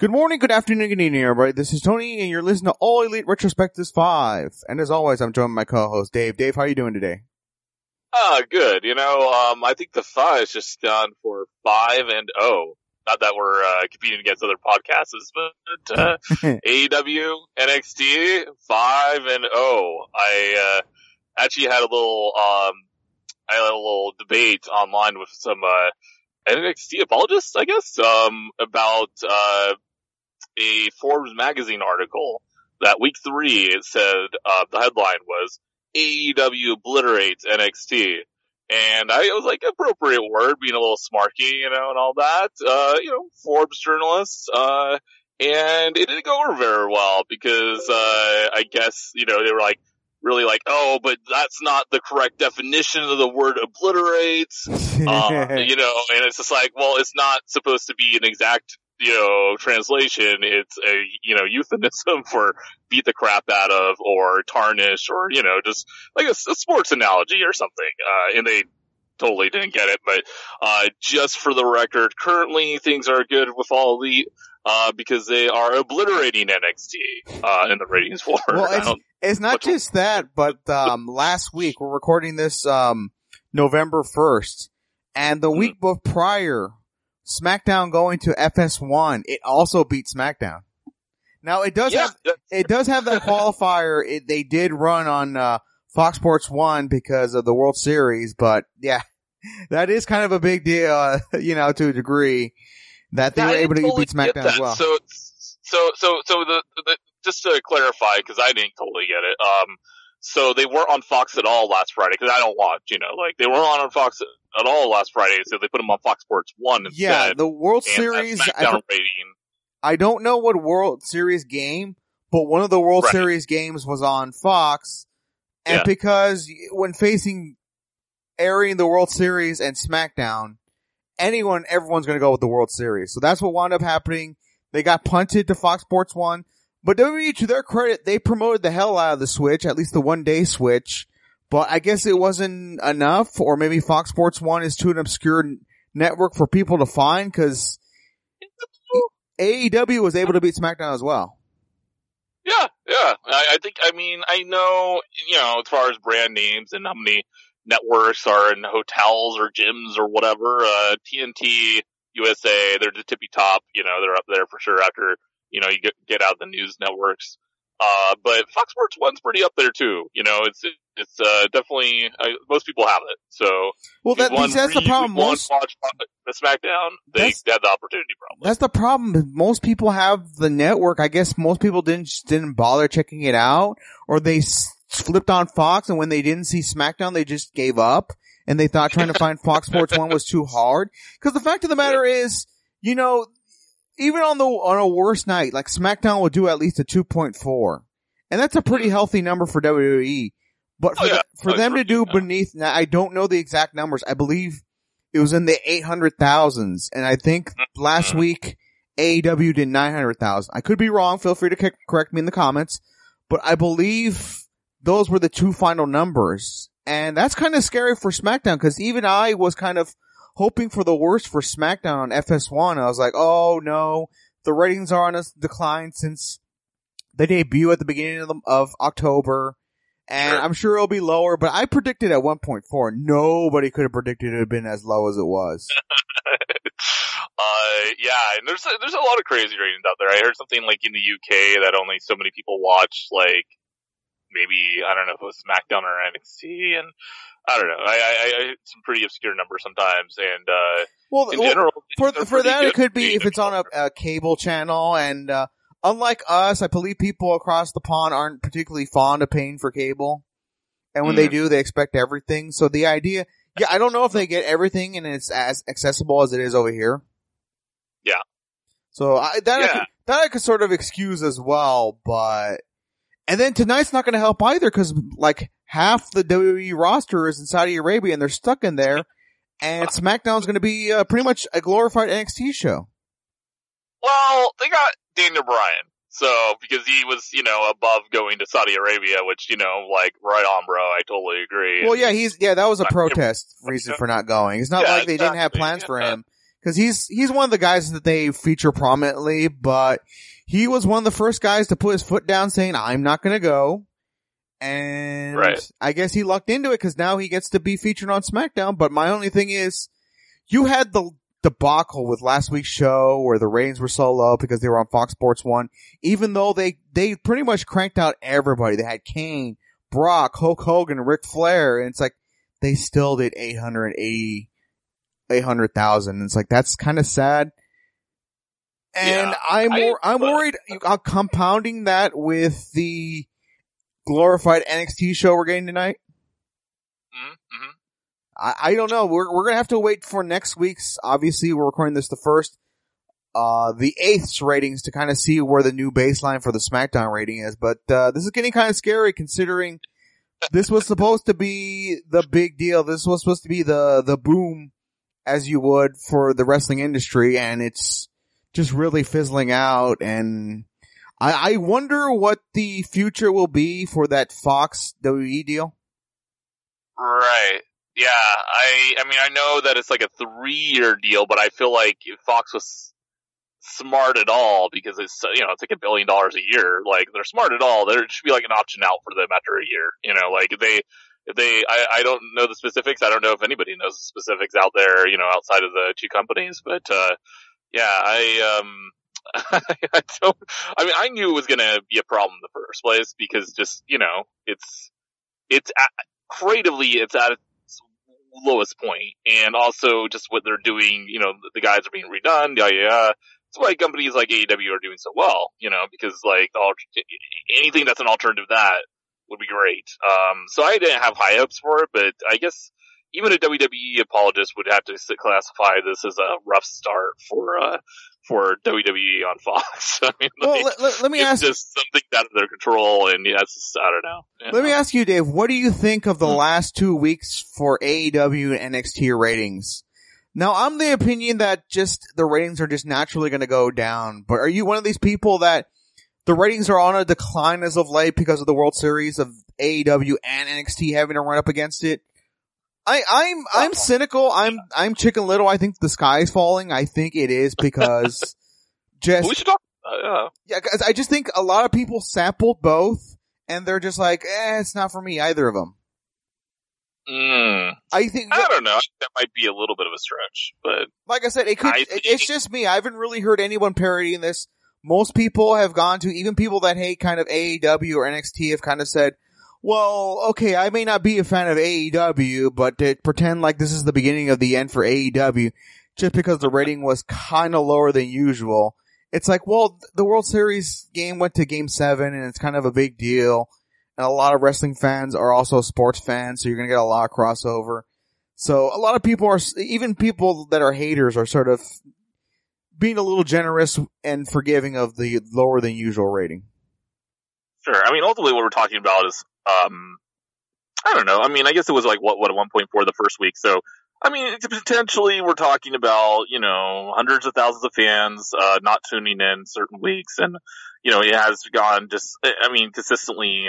Good morning, good afternoon, good evening, everybody. This is Tony, and you're listening to All Elite Retrospectives 5. And as always, I'm joined by my co-host, Dave. Dave, how are you doing today? Ah, good. You know, um, I think the five is just done for five and oh. Not that we're uh, competing against other podcasts, but uh, AEW, NXT, five and oh. I uh, actually had a little, um, I had a little debate online with some uh, NXT apologists, I guess, um, about uh, a Forbes magazine article that week three it said uh, the headline was AEW obliterates NXT. And I was like, appropriate word, being a little smarky, you know, and all that. Uh, you know, Forbes journalists, uh, and it didn't go over very well because, uh, I guess, you know, they were like, really like, oh, but that's not the correct definition of the word obliterates. uh, you know, and it's just like, well, it's not supposed to be an exact you know, translation, it's a, you know, euphemism for beat the crap out of or tarnish or, you know, just like a, a sports analogy or something. Uh, and they totally didn't get it, but, uh, just for the record, currently things are good with all elite, uh, because they are obliterating NXT, uh, in the ratings war. Well, it's, it's not just that, but, um, last week, we're recording this, um, November 1st, and the mm-hmm. week prior, SmackDown going to FS1, it also beat SmackDown. Now it does yeah. have it does have that qualifier. It, they did run on uh, Fox Sports One because of the World Series, but yeah, that is kind of a big deal, uh, you know, to a degree that they yeah, were able to totally beat SmackDown as well. So, so, so, so the, the just to clarify, because I didn't totally get it. Um, so they weren't on Fox at all last Friday because I don't watch, you know, like they weren't on Fox at all last Friday, so they put them on Fox Sports One instead. Yeah, the World Series. I don't, I don't, know what World Series game, but one of the World right. Series games was on Fox, and yeah. because when facing airing the World Series and SmackDown, anyone, everyone's going to go with the World Series. So that's what wound up happening. They got punted to Fox Sports One. But WWE, to their credit, they promoted the hell out of the Switch, at least the one day Switch. But I guess it wasn't enough, or maybe Fox Sports One is too an obscure network for people to find because AEW was able to beat SmackDown as well. Yeah, yeah. I, I, think, I mean, I know, you know, as far as brand names and how many networks are in hotels or gyms or whatever, uh, TNT, USA, they're the tippy top, you know, they're up there for sure after you know, you get, get out the news networks. Uh, but Fox Sports One's pretty up there too. You know, it's, it's, uh, definitely, uh, most people have it. So. Well, that, that's the problem. Most, watch the SmackDown, they had the opportunity probably. That's the problem. Most people have the network. I guess most people didn't, didn't bother checking it out or they flipped on Fox and when they didn't see SmackDown, they just gave up and they thought trying to find Fox Sports One was too hard. Cause the fact of the matter is, you know, even on the on a worst night, like SmackDown will do at least a two point four, and that's a pretty healthy number for WWE. But for, oh, yeah. the, for oh, them to do beneath, now I don't know the exact numbers. I believe it was in the eight hundred thousands, and I think mm-hmm. last week AEW did nine hundred thousand. I could be wrong. Feel free to correct me in the comments, but I believe those were the two final numbers, and that's kind of scary for SmackDown because even I was kind of hoping for the worst for SmackDown on FS1. I was like, oh no, the ratings are on a decline since the debut at the beginning of, the, of October. And. I'm sure it'll be lower, but I predicted at 1.4. Nobody could have predicted it would have been as low as it was. uh, yeah, and there's a, there's a lot of crazy ratings out there. I heard something like in the UK that only so many people watch, like maybe I don't know if it was SmackDown or NXT, and I don't know. I, I, I some pretty obscure numbers sometimes, and uh, well, in well, general, for for that it could be if it's on a, a cable channel, and uh, unlike us, I believe people across the pond aren't particularly fond of paying for cable, and when mm. they do, they expect everything. So the idea, yeah, I don't know if they get everything and it's as accessible as it is over here. Yeah. So I, that yeah. I could, that I could sort of excuse as well, but and then tonight's not going to help either because like half the WWE roster is in Saudi Arabia and they're stuck in there. And SmackDown's going to be uh, pretty much a glorified NXT show. Well, they got Daniel Bryan. So, because he was, you know, above going to Saudi Arabia, which, you know, like, right on, bro. I totally agree. Well, yeah, he's, yeah, that was a protest reason for not going. It's not yeah, like they exactly. didn't have plans for him. Cause he's, he's one of the guys that they feature prominently, but he was one of the first guys to put his foot down saying, I'm not gonna go. And Right. I guess he lucked into it cause now he gets to be featured on SmackDown. But my only thing is, you had the debacle with last week's show where the ratings were so low because they were on Fox Sports 1, even though they, they pretty much cranked out everybody. They had Kane, Brock, Hulk Hogan, Ric Flair, and it's like, they still did 880, 800,000. It's like, that's kind of sad. And Yeah, I'm I- more, I'm worried, uh, compounding that with the glorified NXT show we're getting tonight. Mm-hmm. I, I don't know. We're we're gonna have to wait for next week's. Obviously, we're recording this the first, uh, the eighth ratings to kind of see where the new baseline for the SmackDown rating is. But uh, this is getting kind of scary considering this was supposed to be the big deal. This was supposed to be the the boom, as you would for the wrestling industry, and it's just really fizzling out. And I, I wonder what the future will be for that Fox WWE deal. Right. Yeah. I. I mean, I know that it's like a three-year deal, but I feel like Fox was smart at all because it's you know it's like a billion dollars a year. Like they're smart at all. There should be like an option out for them after a year. You know, like they. They, I, I don't know the specifics. I don't know if anybody knows the specifics out there, you know, outside of the two companies. But uh, yeah, I um, I don't. I mean, I knew it was going to be a problem in the first place because just you know, it's it's at, creatively it's at its lowest point, and also just what they're doing. You know, the guys are being redone. Yeah, yeah. That's why companies like AEW are doing so well. You know, because like alter- anything that's an alternative to that would be great. Um, so I didn't have high hopes for it, but I guess even a WWE apologist would have to classify this as a rough start for uh, for WWE on Fox. I mean, Well, let, let, let me it's ask. just something out of their control, and just, I don't know. You Let me ask you, Dave, what do you think of the Hmm. last two weeks for AEW and NXT ratings? Now, I'm the opinion that just the ratings are just naturally going to go down, but are you one of these people that the ratings are on a decline as of late because of the World Series of AEW and NXT having to run up against it? I, I'm, I'm cynical. I'm, I'm chicken little. I think the sky is falling. I think it is because just we should talk. Uh, yeah, 'cause I just think a lot of people sampled both, and they're just like, eh, it's not for me either of them. Mm, I think, I don't know. That might be a little bit of a stretch, but like I said, it could. Think- it's just me. I haven't really heard anyone parodying this. Most people have gone to, even people that hate kind of AEW or NXT have kind of said, well, okay, I may not be a fan of AEW, but to pretend like this is the beginning of the end for AEW, just because the rating was kind of lower than usual. It's like, well, the World Series game went to game seven and it's kind of a big deal. And a lot of wrestling fans are also sports fans, so you're gonna get a lot of crossover. So a lot of people are, even people that are haters are sort of being a little generous and forgiving of the lower than usual rating. sure. I mean, ultimately, what we're talking about is, um, I don't know. I mean, I guess it was like what what a one point four the first week. So, I mean, potentially we're talking about you know hundreds of thousands of fans uh, not tuning in certain weeks, and you know it has gone just. I mean, consistently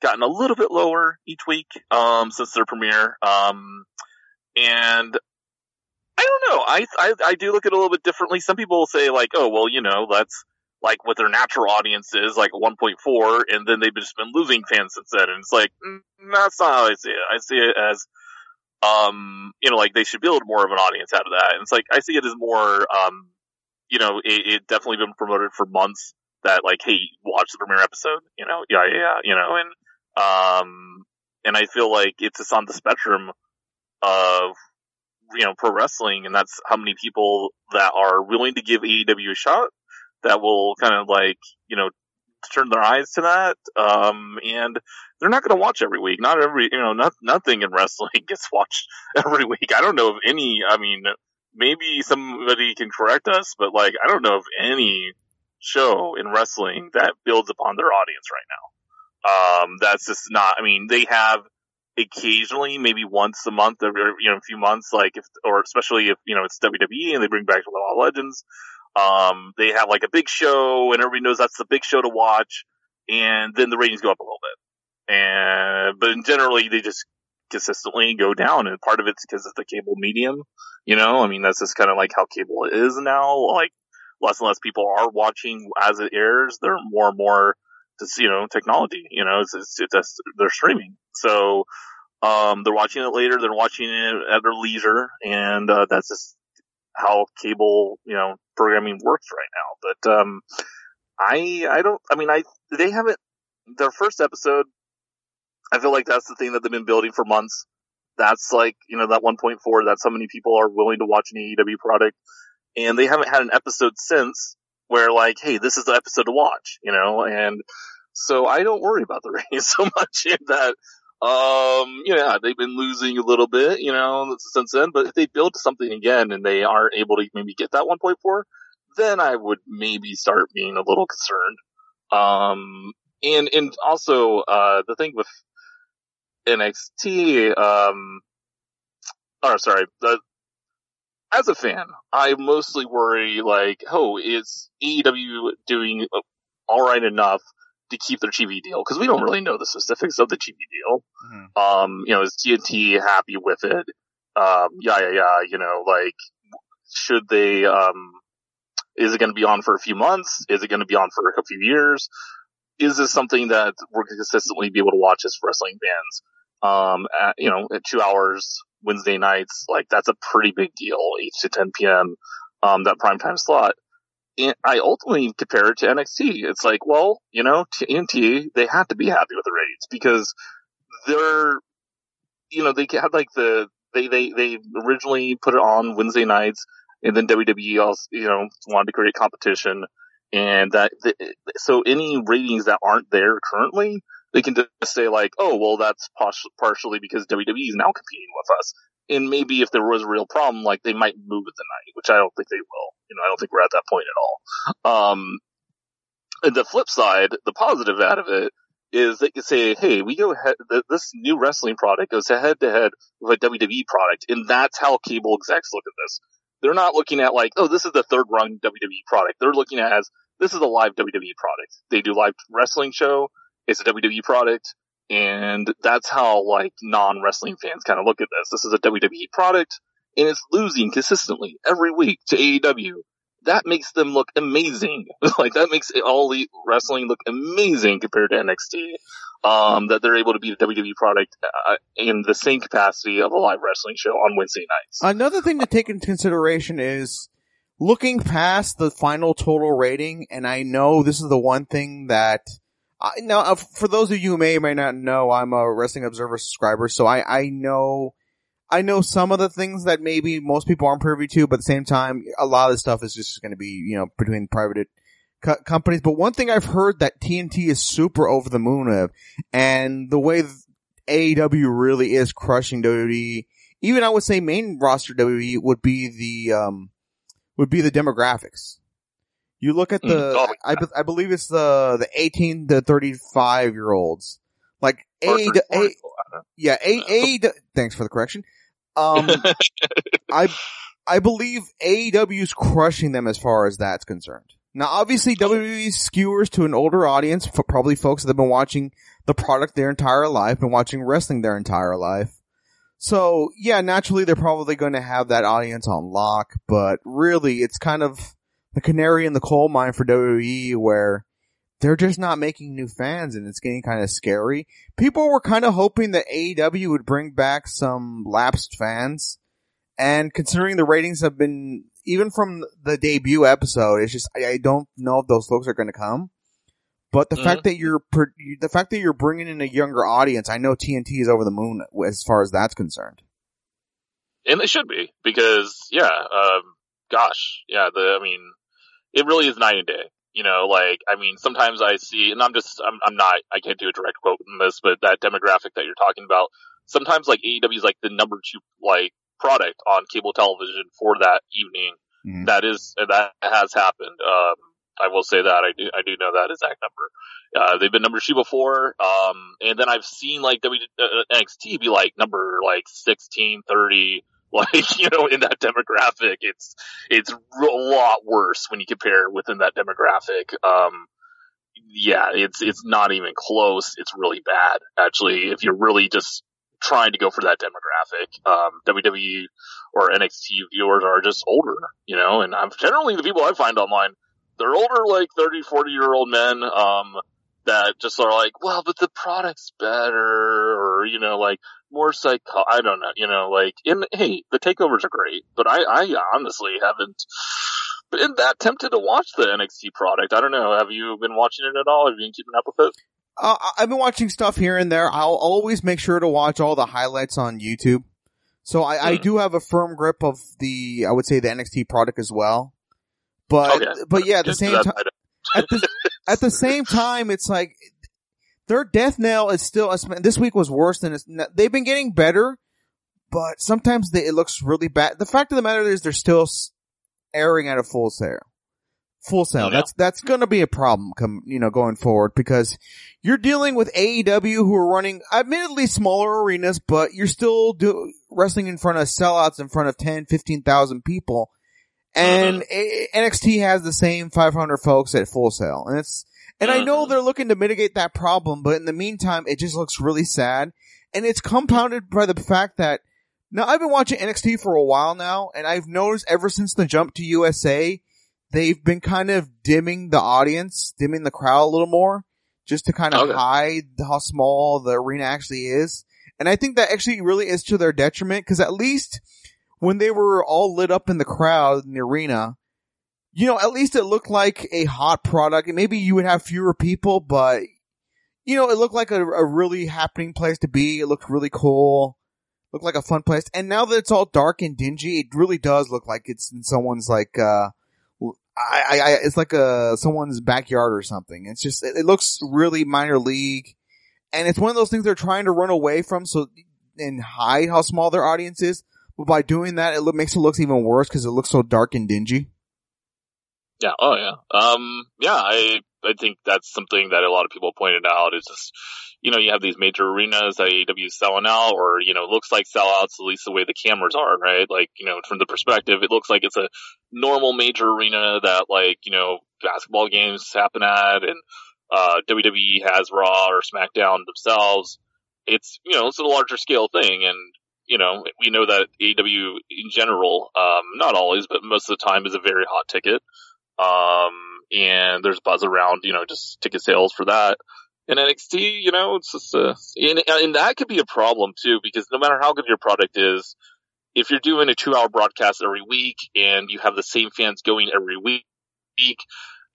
gotten a little bit lower each week um, since their premiere. Um, and I don't know. I, I I do look at it a little bit differently. Some people will say like, oh well, you know, that's like what their natural audience is, like 1.4, and then they've just been losing fans since then. And it's like, mm, that's not how I see it. I see it as, um, you know, like they should build more of an audience out of that. And it's like, I see it as more, um, you know, it, it definitely been promoted for months that like, hey, watch the premiere episode, you know, yeah, yeah, you know, and, um, and I feel like it's just on the spectrum of, you know, pro wrestling, and that's how many people that are willing to give AEW a shot that will kind of like, you know, turn their eyes to that. Um, and they're not going to watch every week. Not every, you know, not, nothing in wrestling gets watched every week. I don't know of any, I mean, maybe somebody can correct us, but like, I don't know of any show in wrestling that builds upon their audience right now. Um, that's just not, I mean, they have occasionally, maybe once a month or, you know, a few months, like if, or especially if, you know, it's WWE and they bring back Law of Legends, um, they have like a big show and everybody knows that's the big show to watch. And then the ratings go up a little bit. And, but generally they just consistently go down, and part of it's because of the cable medium. You know, I mean, that's just kind of like how cable is now. Like, less and less people are watching as it airs. They're more and more, just, you know, technology. You know, it's, it's, it's they're streaming. So, um, they're watching it later. They're watching it at their leisure, and uh, that's just how cable, you know, programming works right now. But um, I, I don't. I mean, I they haven't. Their first episode, I feel like that's the thing that they've been building for months. That's like, you know, that 1.4. That's how many people are willing to watch an AEW product, and they haven't had an episode since where like, hey, this is the episode to watch, you know, and so I don't worry about the ratings so much in that um, yeah, they've been losing a little bit, you know, since then, but if they build something again and they aren't able to maybe get that 1.4, then I would maybe start being a little concerned. Um, and, and also, uh, the thing with NXT, um, or sorry, the, as a fan, I mostly worry like, oh, is AEW doing alright enough to keep their TV deal because we don't really know the specifics of the TV deal. Mm-hmm. Um, you know, is TNT happy with it? Um, yeah, yeah, yeah. You know, like, should they? Um, is it going to be on for a few months? Is it going to be on for a few years? Is this something that we're going to consistently be able to watch as wrestling fans? Um, at, you know, at two hours Wednesday nights, like that's a pretty big deal, eight to 10 p.m. Um, that prime time slot. I ultimately compare it to NXT. It's like, well, you know, TNT, they have to be happy with the ratings because they're, you know, they had like the, they, they, they originally put it on Wednesday nights and then WWE also, you know, wanted to create competition and that, so any ratings that aren't there currently, they can just say like, oh, well, that's partially because WWE is now competing with us and maybe if there was a real problem, like they might move it the night, which I don't think they will. You know, I don't think we're at that point at all. Um, and the flip side, the positive out of it is they can say, hey, we go ahead, this new wrestling product goes head to head with a WWE product, and that's how cable execs look at this. They're not looking at like, oh, this is the third run WWE product. They're looking at as, this is a live WWE product. They do live wrestling show. It's a WWE product. And that's how like non-wrestling fans kind of look at this. This is a WWE product and it's losing consistently every week to AEW. That makes them look amazing. like that makes all the wrestling look amazing compared to NXT. Um, that they're able to be a WWE product uh, in the same capacity of a live wrestling show on Wednesday nights. Another thing to take into consideration is looking past the final total rating, and I know this is the one thing that I, now, uh, for those of you who may or may not know, I'm a Wrestling Observer subscriber, so I, I know, I know some of the things that maybe most people aren't privy to, but at the same time, a lot of the stuff is just going to be, you know, between private co- companies. But one thing I've heard that TNT is super over the moon of, and the way AEW really is crushing WWE, even I would say main roster WWE would be the, um, would be the demographics. You look at the, mm, I, I believe it's the, the 18 to 35 year olds. Like A, a, yeah, A, A, thanks for the correction. Um, I, I believe AEW is crushing them as far as that's concerned. Now, obviously, WWE skewers to an older audience, probably folks that have been watching the product their entire life, and watching wrestling their entire life. So, yeah, naturally, they're probably going to have that audience on lock, but really, it's kind of, the canary in the coal mine for WWE where they're just not making new fans and it's getting kind of scary. People were kind of hoping that AEW would bring back some lapsed fans. And considering the ratings have been, even from the debut episode, it's just, I, I don't know if those folks are going to come. But the mm-hmm. fact that you're, the fact that you're bringing in a younger audience, I know TNT is over the moon as far as that's concerned. And they should be, because, yeah, um, gosh, yeah, the, I mean, it really is night and day. You know, like, I mean, sometimes I see, and I'm just, I'm, I'm not, I can't do a direct quote in this, but that demographic that you're talking about, sometimes like AEW is like the number two, like, product on cable television for that evening. Mm-hmm. That is, that has happened. Um, I will say that I do, I do know that exact number. Uh, they've been number two before. Um, and then I've seen like w, uh, NXT be like number like 16, 30, Like, you know, in that demographic, it's, it's a lot worse when you compare within that demographic. Um, yeah, it's, it's not even close. It's really bad. Actually, if you're really just trying to go for that demographic. Um, WWE or NXT viewers are just older, you know, and I'm generally the people I find online, they're older, like 30, 40 year old men, um, that just are like, well, but the product's better, or, you know, like, more psycho, I don't know, you know, like, in, hey, the takeovers are great, but I, I honestly haven't been that tempted to watch the NXT product. I don't know. Have you been watching it at all? Have you been keeping up with it? Uh, I've been watching stuff here and there. I'll always make sure to watch all the highlights on YouTube. So I, I Hmm. do have a firm grip of the, I would say the NXT product as well. But, Okay. but yeah, at the same time, at the, at the same time, it's like their death knell is still. This week was worse than it's. They've been getting better, but sometimes they, it looks really bad. The fact of the matter is, they're still airing at a Full Sail. Full Sail. Oh, yeah. That's that's going to be a problem. Come you know going forward because you're dealing with AEW who are running admittedly smaller arenas, but you're still do wrestling in front of sellouts in front of 10, 15,000 people. And A- NXT has the same 500 folks at Full Sail. And it's, and I know Mhm. they're looking to mitigate that problem, but in the meantime, it just looks really sad. And it's compounded by the fact that now I've been watching NXT for a while now, and I've noticed ever since the jump to USA, they've been kind of dimming the audience, dimming the crowd a little more, just to kind of Okay. hide how small the arena actually is. And I think that actually really is to their detriment, because at least when they were all lit up in the crowd in the arena, you know, at least it looked like a hot product. And maybe you would have fewer people, but you know, it looked like a, a really happening place to be. It looked really cool. Looked like a fun place. And now that it's all dark and dingy, it really does look like it's in someone's like, uh, I, I, I it's like a, someone's backyard or something. It's just, it, it looks really minor league. And it's one of those things they're trying to run away from so, and hide how small their audience is. But by doing that, it makes it look even worse because it looks so dark and dingy. Yeah. Oh yeah. Um. Yeah. I I think that's something that a lot of people pointed out is just you know you have these major arenas that AEW selling out, or you know looks like sellouts at least the way the cameras are, right? Like you know from the perspective, it looks like it's a normal major arena that like you know basketball games happen at, and uh WWE has Raw or SmackDown themselves. It's you know it's a larger scale thing, and you know, we know that AEW in general, um, not always, but most of the time is a very hot ticket. Um, and there's buzz around, you know, just ticket sales for that. And NXT, you know, it's just, uh, and, and that could be a problem too, because no matter how good your product is, if you're doing a two hour broadcast every week and you have the same fans going every week,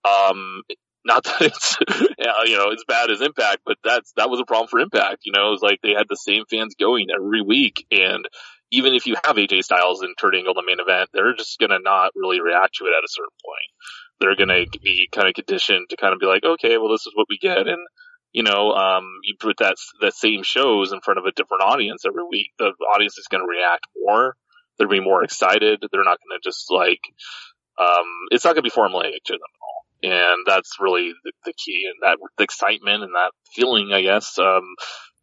um, not that it's, you know, as bad as Impact, but that's, that was a problem for Impact. You know, it was like they had the same fans going every week. And even if you have AJ Styles and Kurt Angle the main event, they're just to not really react to it at a certain point. They're to be kind of conditioned to kind of be like, okay, well, this is what we get. And, you know, um, you put that, that same shows in front of a different audience every week. The audience is to react more. They're be more excited. They're not to just like, um, it's not to be formulaic to them and that's really the, the key and that the excitement and that feeling i guess um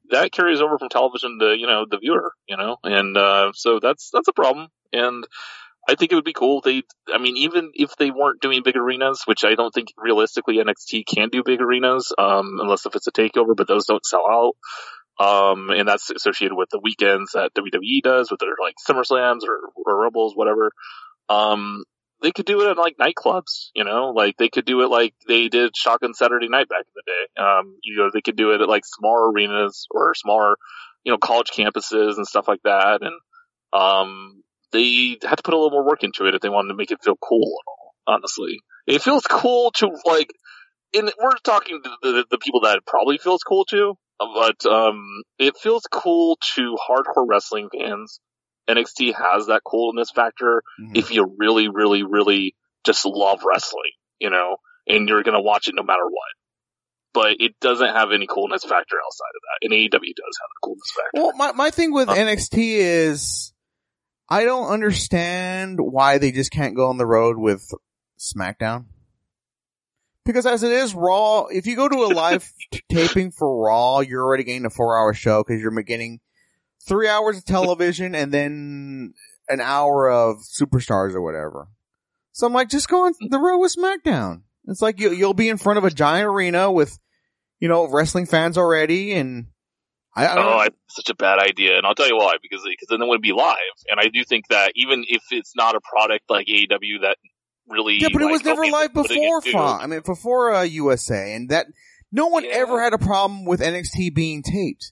that carries over from television to you know the viewer you know and uh so that's that's a problem and I think it would be cool they, I mean, even if they weren't doing big arenas, which I don't think realistically NXT can do big arenas, um, unless if it's a takeover, but those don't sell out. Um, and that's associated with the weekends that WWE does with their like SummerSlams or, or Rumbles, whatever. Um, they could do it at like nightclubs, you know, like they could do it like they did Shotgun Saturday Night back in the day. Um, you know, they could do it at like smaller arenas or smaller, you know, college campuses and stuff like that. And, um, they had to put a little more work into it if they wanted to make it feel cool at all, honestly. It feels cool to like, and we're talking to the, the people that probably feels cool to, but, um, it feels cool to hardcore wrestling fans. NXT has that coolness factor Mhm. if you really, really, really just love wrestling, you know, and you're gonna watch it no matter what. But it doesn't have any coolness factor outside of that. And AEW does have a coolness factor. Well, my, my thing with? NXT is I don't understand why they just can't go on the road with SmackDown. Because as it is Raw, if you go to a live taping for Raw, you're already getting a four hour show because you're getting three hours of television and then an hour of superstars or whatever. So I'm like, just go on the road with SmackDown. It's like you, you'll be in front of a giant arena with, you know, wrestling fans already and I, I Oh, know. Such a bad idea, and I'll tell you why. Because because then it would be live, and I do think that even if it's not a product like AEW that really yeah, but it was never live before Fox. I mean, before uh, USA, and that no one Yeah. ever had a problem with NXT being taped.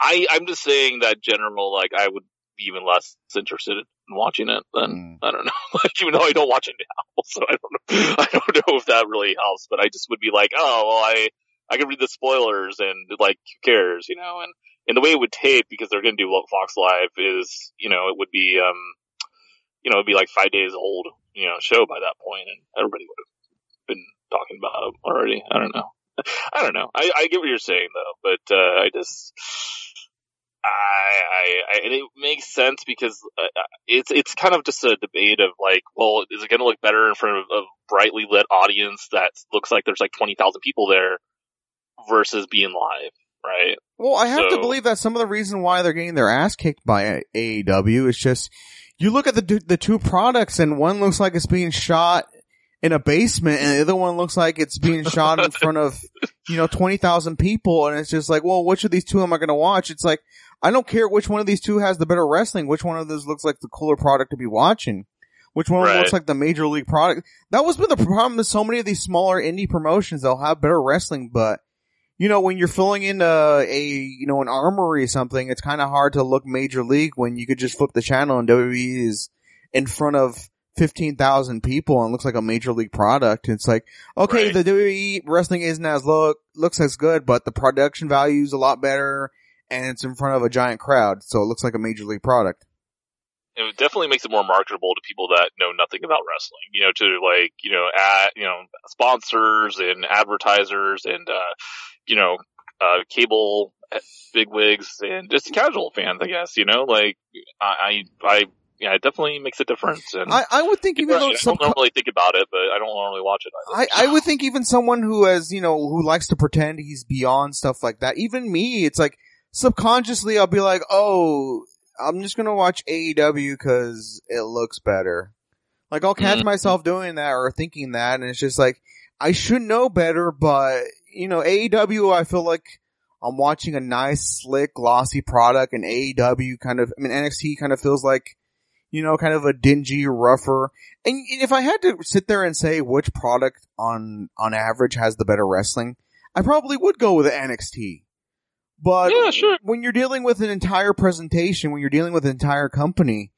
I I'm just saying that general like I would be even less interested in watching it than I don't know. Like, even though I don't watch it now, so I don't know. I don't know if that really helps, but I just would be like, oh well, I I can read the spoilers and like who cares, you know? And and the way it would tape because they're going to do Fox Live is you know it would be um you know it'd be like five days old you know show by that point, and everybody would have been talking about it already. I don't know. I don't know. I, I get what you're saying though, but uh, I just I, I, I and it makes sense because uh, it's it's kind of just a debate of like, well, is it going to look better in front of a brightly lit audience that looks like there's like twenty thousand people there versus being live, right? Well, I have to believe that some of the reason why they're getting their ass kicked by AEW is just you look at the the two products and one looks like it's being shot in a basement and the other one looks like it's being shot in front of you know 20,000 people and it's just like, well, which of these two am I going to watch? It's like I don't care which one of these two has the better wrestling, which one of those looks like the cooler product to be watching. Which one Right. looks like the major league product? That was been the problem with so many of these smaller indie promotions. They'll have better wrestling, but you know, when you're filling in a, a you know, an armory or something, it's kind of hard to look major league when you could just flip the channel and WWE is in front of 15,000 people and looks like a major league product. It's like, okay, Right. the WWE wrestling isn't as look, looks as good, but the production value is a lot better and it's in front of a giant crowd. So it looks like a major league product. It definitely makes it more marketable to people that know nothing about wrestling. You know, to like you know, ad, you know, sponsors and advertisers and uh, you know, uh, cable bigwigs and just casual fans. I guess you know, like I, I, I yeah, it definitely makes a difference. And I, I would think even I though don't some, normally think about it, but I don't normally watch it. Either. I, I would think even someone who has, you know, who likes to pretend he's beyond stuff like that, even me, it's like subconsciously I'll be like, oh, I'm just gonna watch AEW cause it looks better. Like I'll catch Mhm. myself doing that or thinking that and it's just like, I should know better, but, you know, AEW, I feel like I'm watching a nice, slick, glossy product and AEW kind of, I mean, NXT kind of feels like, you know, kind of a dingy, rougher. And if I had to sit there and say which product on, on average has the better wrestling, I probably would go with NXT. But Yeah, sure. when you're dealing with an entire presentation, when you're dealing with an entire company,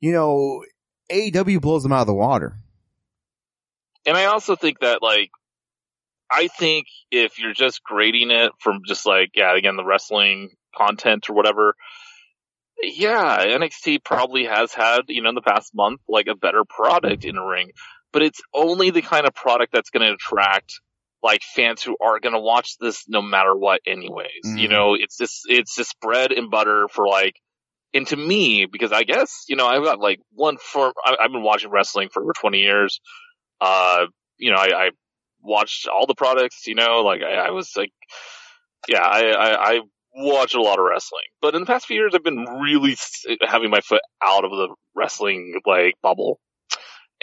you know, AEW blows them out of the water. And I also think that like I think if you're just grading it from just like yeah, again the wrestling content or whatever, yeah, NXT probably has had, you know, in the past month like a better product in the ring, but it's only the kind of product that's going to attract like fans who are going to watch this no matter what anyways. You Mhm. know, it's just it's just bread and butter for like and to me, because I guess, you know, I've got like one for, I, I've been watching wrestling for over 20 years. Uh, you know, I, I watched all the products, you know, like I, I was like, yeah, I, I, I watch a lot of wrestling, but in the past few years, I've been really having my foot out of the wrestling like bubble.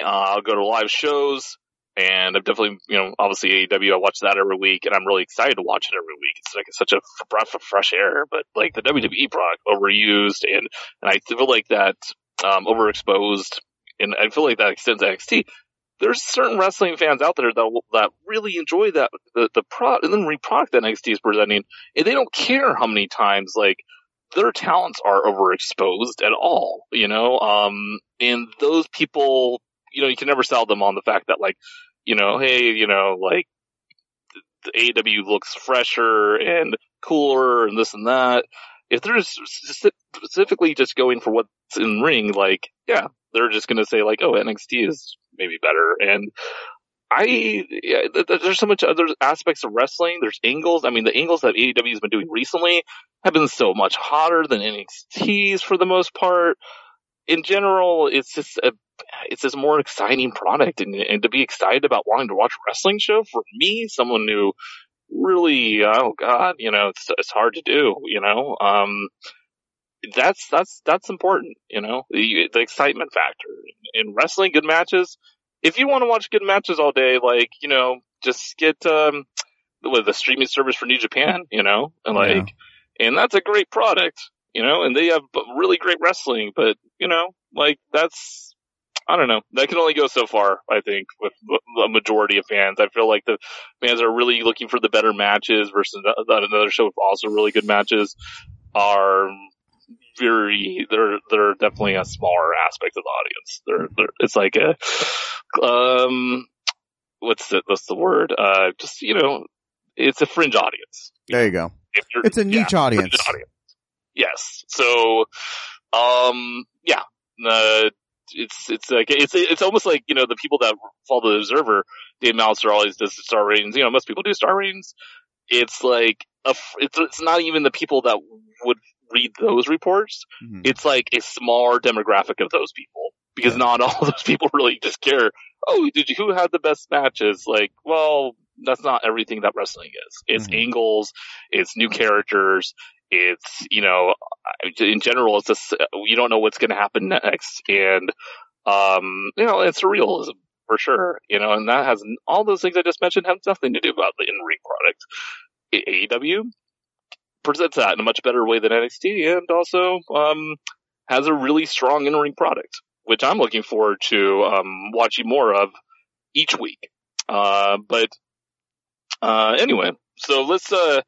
Uh, I'll go to live shows and I've definitely, you know, obviously AEW, I watch that every week and I'm really excited to watch it every week. It's like such a breath of fresh air, but like the WWE product overused and, and I feel like that, um, overexposed and I feel like that extends to NXT. There's certain wrestling fans out there that that really enjoy that the the and then reproduct that NXT is presenting, and they don't care how many times like their talents are overexposed at all, you know. Um, and those people, you know, you can never sell them on the fact that like, you know, hey, you know, like the AEW looks fresher and cooler and this and that. If they're specifically just going for what's in ring, like, yeah, they're just going to say like, oh, NXT is maybe better. And I, yeah, th- th- there's so much other aspects of wrestling. There's angles. I mean, the angles that AEW has been doing recently have been so much hotter than NXT's for the most part. In general, it's just a, it's a more exciting product and, and to be excited about wanting to watch a wrestling show for me, someone who really, oh God, you know, it's, it's hard to do, you know, um, that's, that's, that's important, you know, the, the excitement factor in wrestling, good matches. If you want to watch good matches all day, like, you know, just get, um, with a streaming service for New Japan, you know, and like, yeah. and that's a great product, you know, and they have really great wrestling, but you know, like that's I don't know. That can only go so far, I think, with a majority of fans. I feel like the fans are really looking for the better matches versus another show with also really good matches are very, they're, they're definitely a smaller aspect of the audience. They're, they're, it's like a, um, what's the, what's the word? Uh, just, you know, it's a fringe audience. There you go. It's a niche yeah, audience. audience. Yes. So, um, yeah, uh, it's it's like it's it's almost like you know the people that follow the Observer, Dave Meltzer always does star ratings. You know, most people do star ratings. It's like a, it's it's not even the people that would read those reports. Mm-hmm. It's like a smaller demographic of those people because yeah. not all those people really just care. Oh, did you who had the best matches? Like, well, that's not everything that wrestling is. It's mm-hmm. angles, it's new characters, it's, you know, in general, it's just, you don't know what's going to happen next. And, um, you know, it's realism for sure, you know, and that has all those things I just mentioned have nothing to do about the in-ring product. AEW presents that in a much better way than NXT and also, um, has a really strong in-ring product, which I'm looking forward to, um, watching more of each week. Uh, but, uh, anyway, so let's, uh,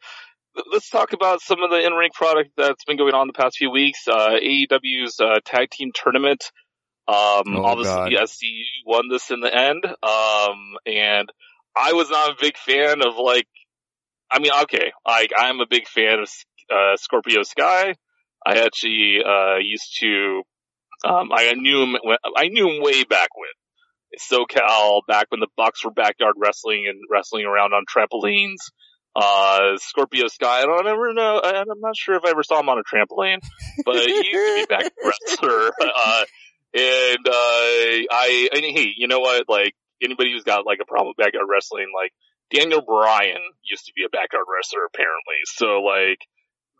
let's talk about some of the in-ring product that's been going on the past few weeks. Uh, AEW's uh, tag team tournament. Um, oh, obviously, God. SCU won this in the end. Um, and I was not a big fan of like, I mean, okay, like I'm a big fan of uh, Scorpio Sky. I actually uh, used to, um, I knew him. I knew him way back when. SoCal, back when the Bucks were backyard wrestling and wrestling around on trampolines uh, Scorpio Sky. I don't ever know. I'm not sure if I ever saw him on a trampoline, but he used to be back wrestler. Uh, and, uh, I, and hey, you know what? Like, anybody who's got like a problem with backyard wrestling, like, Daniel Bryan used to be a backyard wrestler apparently. So like,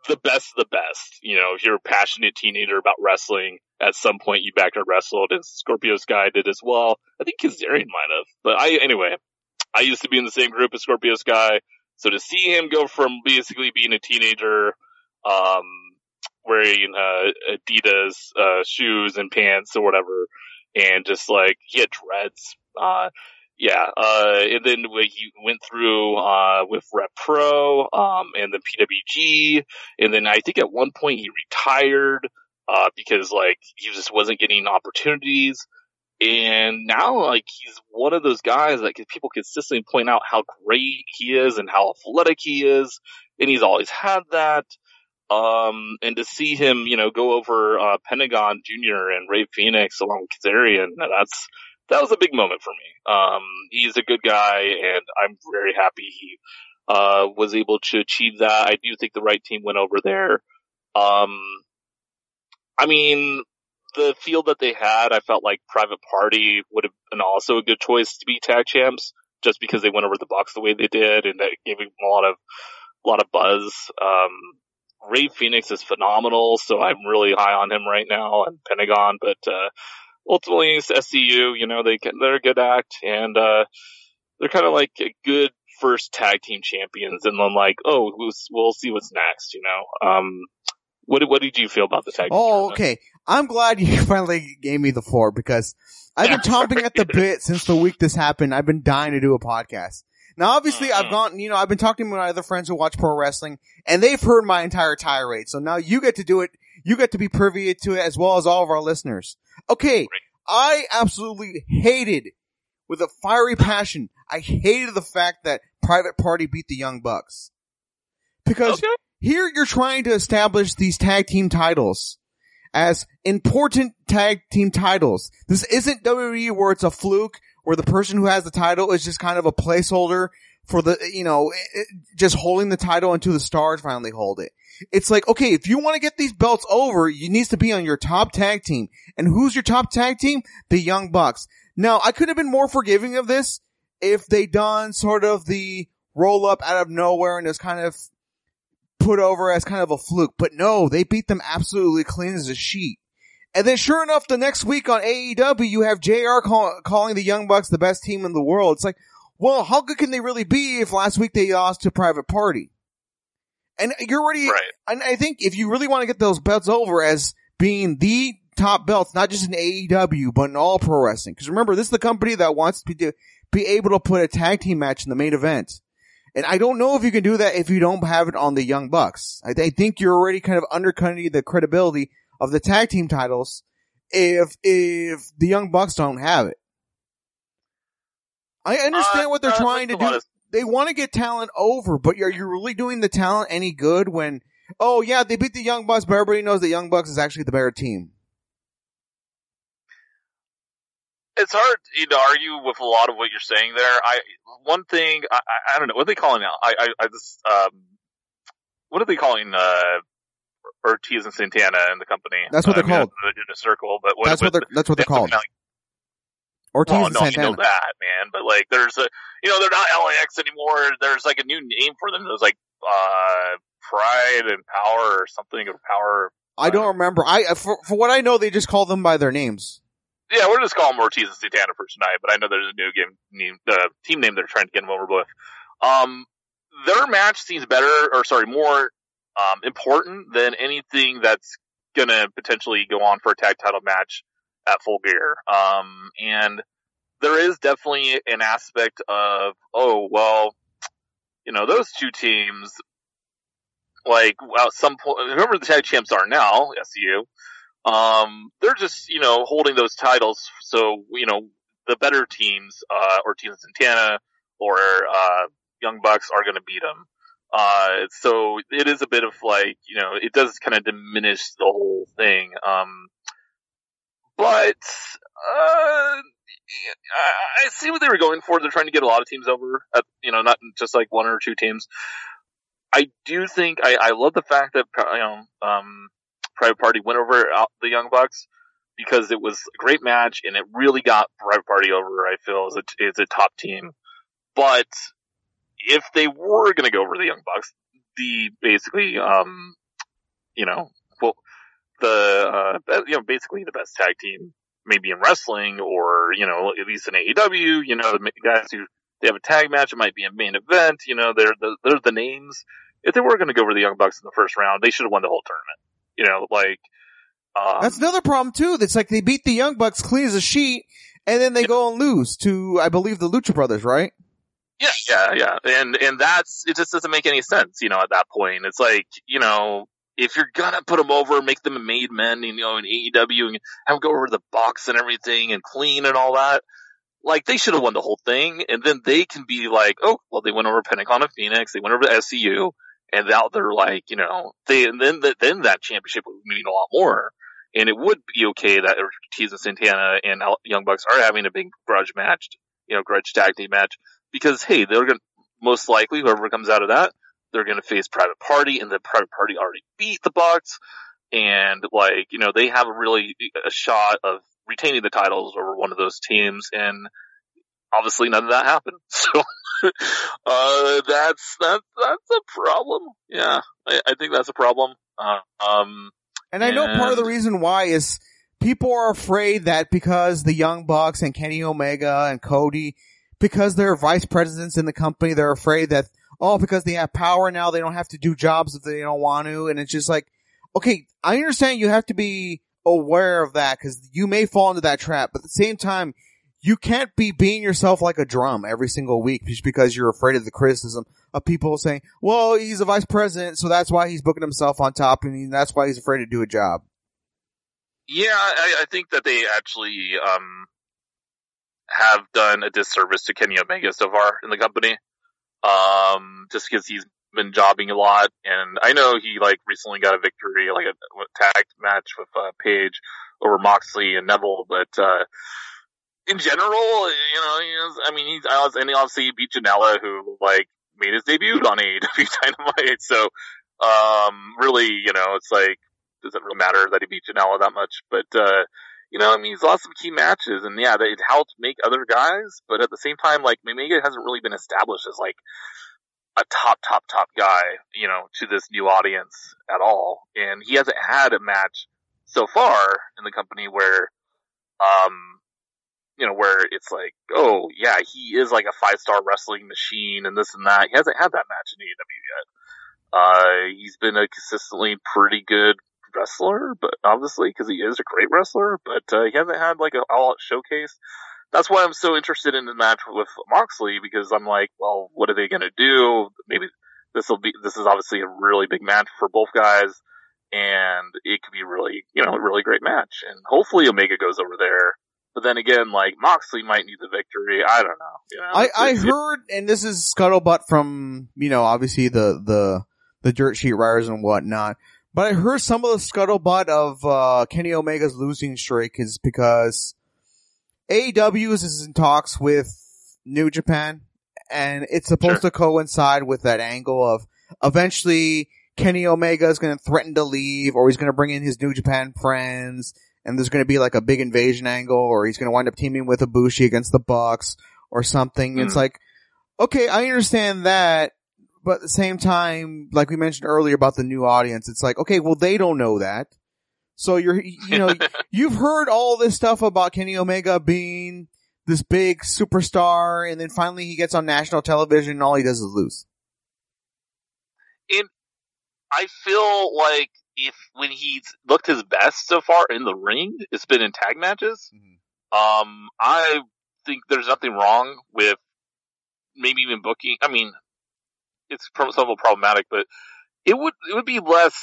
the best of the best. You know, if you're a passionate teenager about wrestling, at some point you backyard wrestled, and Scorpio Sky did as well. I think Kazarian might have. But I, anyway, I used to be in the same group as Scorpio Sky. So to see him go from basically being a teenager, um, wearing uh, Adidas uh, shoes and pants or whatever, and just like he had dreads. Uh, yeah, uh, and then he went through uh, with Rev Pro, um, and then PWG, and then I think at one point he retired uh, because like he just wasn't getting opportunities. And now, like, he's one of those guys that people consistently point out how great he is and how athletic he is. And he's always had that. Um, and to see him, you know, go over, uh, Pentagon Jr. and Rey Fenix along with Kazarian, that's, that was a big moment for me. Um, he's a good guy and I'm very happy he, uh, was able to achieve that. I do think the right team went over there. Um, I mean, the field that they had, I felt like Private Party would have been also a good choice to be tag champs, just because they went over the Bucks the way they did, and that gave them a lot of a lot of buzz. Um, Rey Fenix is phenomenal, so I'm really high on him right now, and Pentagon. But uh, ultimately, it's SCU. You know, they can, they're a good act, and uh, they're kind of like a good first tag team champions, and then like, oh, we'll, we'll see what's next. You know, um, what what did you feel about the tag? Oh, okay. I'm glad you finally gave me the floor because I've been chomping at the bit since the week this happened. I've been dying to do a podcast. Now, obviously, I've mm-hmm. gone, you know, I've been talking to my other friends who watch pro wrestling, and they've heard my entire tirade. So now you get to do it. You get to be privy to it as well as all of our listeners. Okay, I absolutely hated with a fiery passion. I hated the fact that Private Party beat the Young Bucks because okay. Here you're trying to establish these tag team titles as important tag team titles. This isn't WWE where it's a fluke where the person who has the title is just kind of a placeholder for the, you know, eh, eh, just holding the title until the stars finally hold it. It's like, okay, if you want to get these belts over, you needs to be on your top tag team. And who's your top tag team? The Young Bucks. Now, I could have been more forgiving of this if they done sort of the roll up out of nowhere and it's kind of put over as kind of a fluke, but no, they beat them absolutely clean as a sheet. And then sure enough, the next week on AEW, you have JR call, calling the Young Bucks the best team in the world. It's like, well, how good can they really be if last week they lost to Private Party? And you're already, Right. and I think if you really want to get those belts over as being the top belts, not just in AEW, but in all pro wrestling. Because remember, this is the company that wants to be, be able to put a tag team match in the main event. And I don't know if you can do that if you don't have it on the Young Bucks. I, I think you're already kind of undercutting the credibility of the tag team titles if if the Young Bucks don't have it. I understand Uh, what they're uh, trying to makes a lot do. of- They want to get talent over, but are you really doing the talent any good when, oh yeah, they beat the Young Bucks, but everybody knows the Young Bucks is actually the better team. It's hard you know, to argue with a lot of what you're saying there. I one thing I, I, I don't know what are they calling now. I I, I just um what are they calling uh Ortiz and Santana in the company? That's what I they're mean, called. Inner Circle, but what, that's what they're, that's what they're called. Like, Ortiz well, and no, you Santana. know that, man. But like, there's a, you know, they're not LAX anymore. There's like a new name for them. There's like, uh, Pride and Power or something, or Power. I don't remember. I for, for what I know, they just call them by their names. Yeah, we're just calling them Ortiz and Santana for tonight. But I know there's a new game name, uh, team name they're trying to get them over with. Um, their match seems better, or sorry, more um, important than anything that's gonna potentially go on for a tag title match at Full Gear. Um, and there is definitely an aspect of, oh well, you know, those two teams, like well, some point, whoever the tag champs are now, SCU, um, they're just you know holding those titles, so you know the better teams, uh, Ortiz and Santana or uh, Young Bucks are going to beat them. Uh, so it is a bit of like, you know, it does kind of diminish the whole thing. Um, but, uh, I I see what they were going for. They're trying to get a lot of teams over at, you know, not just like one or two teams. I do think, I, I love the fact that, you know, um, Private Party went over the Young Bucks because it was a great match and it really got Private Party over, I feel, as a, as a top team. But if they were going to go over the Young Bucks, the basically, um, you know, well, the, uh, you know, basically the best tag team, maybe in wrestling or, you know, at least in AEW, you know, the guys who, they have a tag match, it might be a main event, you know, they're the, they're the names. If they were going to go over the Young Bucks in the first round, they should have won the whole tournament. You know, like, um, That's another problem too. That's like they beat the Young Bucks clean as a sheet, and then they go and lose to, I believe, the Lucha Brothers, right? Yeah, yeah, yeah. And, and that's, it just doesn't make any sense, you know, at that point. It's like, you know, if you're gonna put them over, make them a made men, you know, in AEW and have them go over the Bucks and everything and clean and all that, like they should have won the whole thing. And then they can be like, oh, well, they went over Pentagon and Fenix, they went over to SCU, and now they're like, you know, they, and then, the, then that championship would mean a lot more. And it would be okay that Ortiz and Santana and Young Bucks are having a big grudge match, you know, grudge tag team match because hey, they're to most likely whoever comes out of that, they're to face Private Party, and the Private Party already beat the Bucks, and like you know they have a really a shot of retaining the titles over one of those teams, and obviously none of that happened. So uh, that's that's that's a problem. Yeah, I, I think that's a problem. Uh, um, And I know part of the reason why is people are afraid that because the Young Bucks and Kenny Omega and Cody, because they're vice presidents in the company, they're afraid that, oh, because they have power now, they don't have to do jobs if they don't want to. And it's just like, okay, I understand you have to be aware of that because you may fall into that trap, but at the same time, you can't be being yourself like a drum every single week just because you're afraid of the criticism of people saying, well, he's a vice president, so that's why he's booking himself on top and that's why he's afraid to do a job. Yeah, I, I think that they actually um, have done a disservice to Kenny Omega so far in the company. Um, just because he's been jobbing a lot, and I know he like recently got a victory, like a tag match with uh, Page over Moxley and Neville, but uh, in general, you know, I mean, he's and he obviously beat Janela, who like made his debut on AEW Dynamite, so um, really, you know, it's like doesn't really matter that he beat Janela that much, but, uh, you know, I mean, he's lost some key matches and yeah, they helped make other guys, but at the same time, like, Omega hasn't really been established as like a top, top, top guy, you know, to this new audience at all. And he hasn't had a match so far in the company where, um, you know, where it's like, oh yeah, he is like a five star wrestling machine and this and that. He hasn't had that match in AEW yet. Uh, he's been a consistently pretty good wrestler, but obviously because he is a great wrestler, but uh, he hasn't had like an all out showcase. That's why I'm so interested in the match with Moxley because I'm like, well, what are they going to do? Maybe this will be, this is obviously a really big match for both guys and it could be really, you know, a really great match. And hopefully Omega goes over there. But then again, like Moxley might need the victory. I don't know. You know I, I heard, and this is scuttlebutt from, you know, obviously the, the, the dirt sheet writers and whatnot. But I heard some of the scuttlebutt of, uh, Kenny Omega's losing streak is because AEW is in talks with New Japan and it's supposed Sure. to coincide with that angle of eventually Kenny Omega is going to threaten to leave or he's going to bring in his New Japan friends and there's going to be like a big invasion angle or he's going to wind up teaming with Ibushi against the Bucks or something. It's Hmm. like, okay, I understand that. But at the same time, like we mentioned earlier about the new audience, it's like, okay, well, they don't know that. So you're, you know, you've heard all this stuff about Kenny Omega being this big superstar and then finally he gets on national television and all he does is lose. And I feel like if when he's looked his best so far in the ring, it's been in tag matches. Um, I think there's nothing wrong with maybe even booking. I mean, it's somewhat problematic, but it would it would be less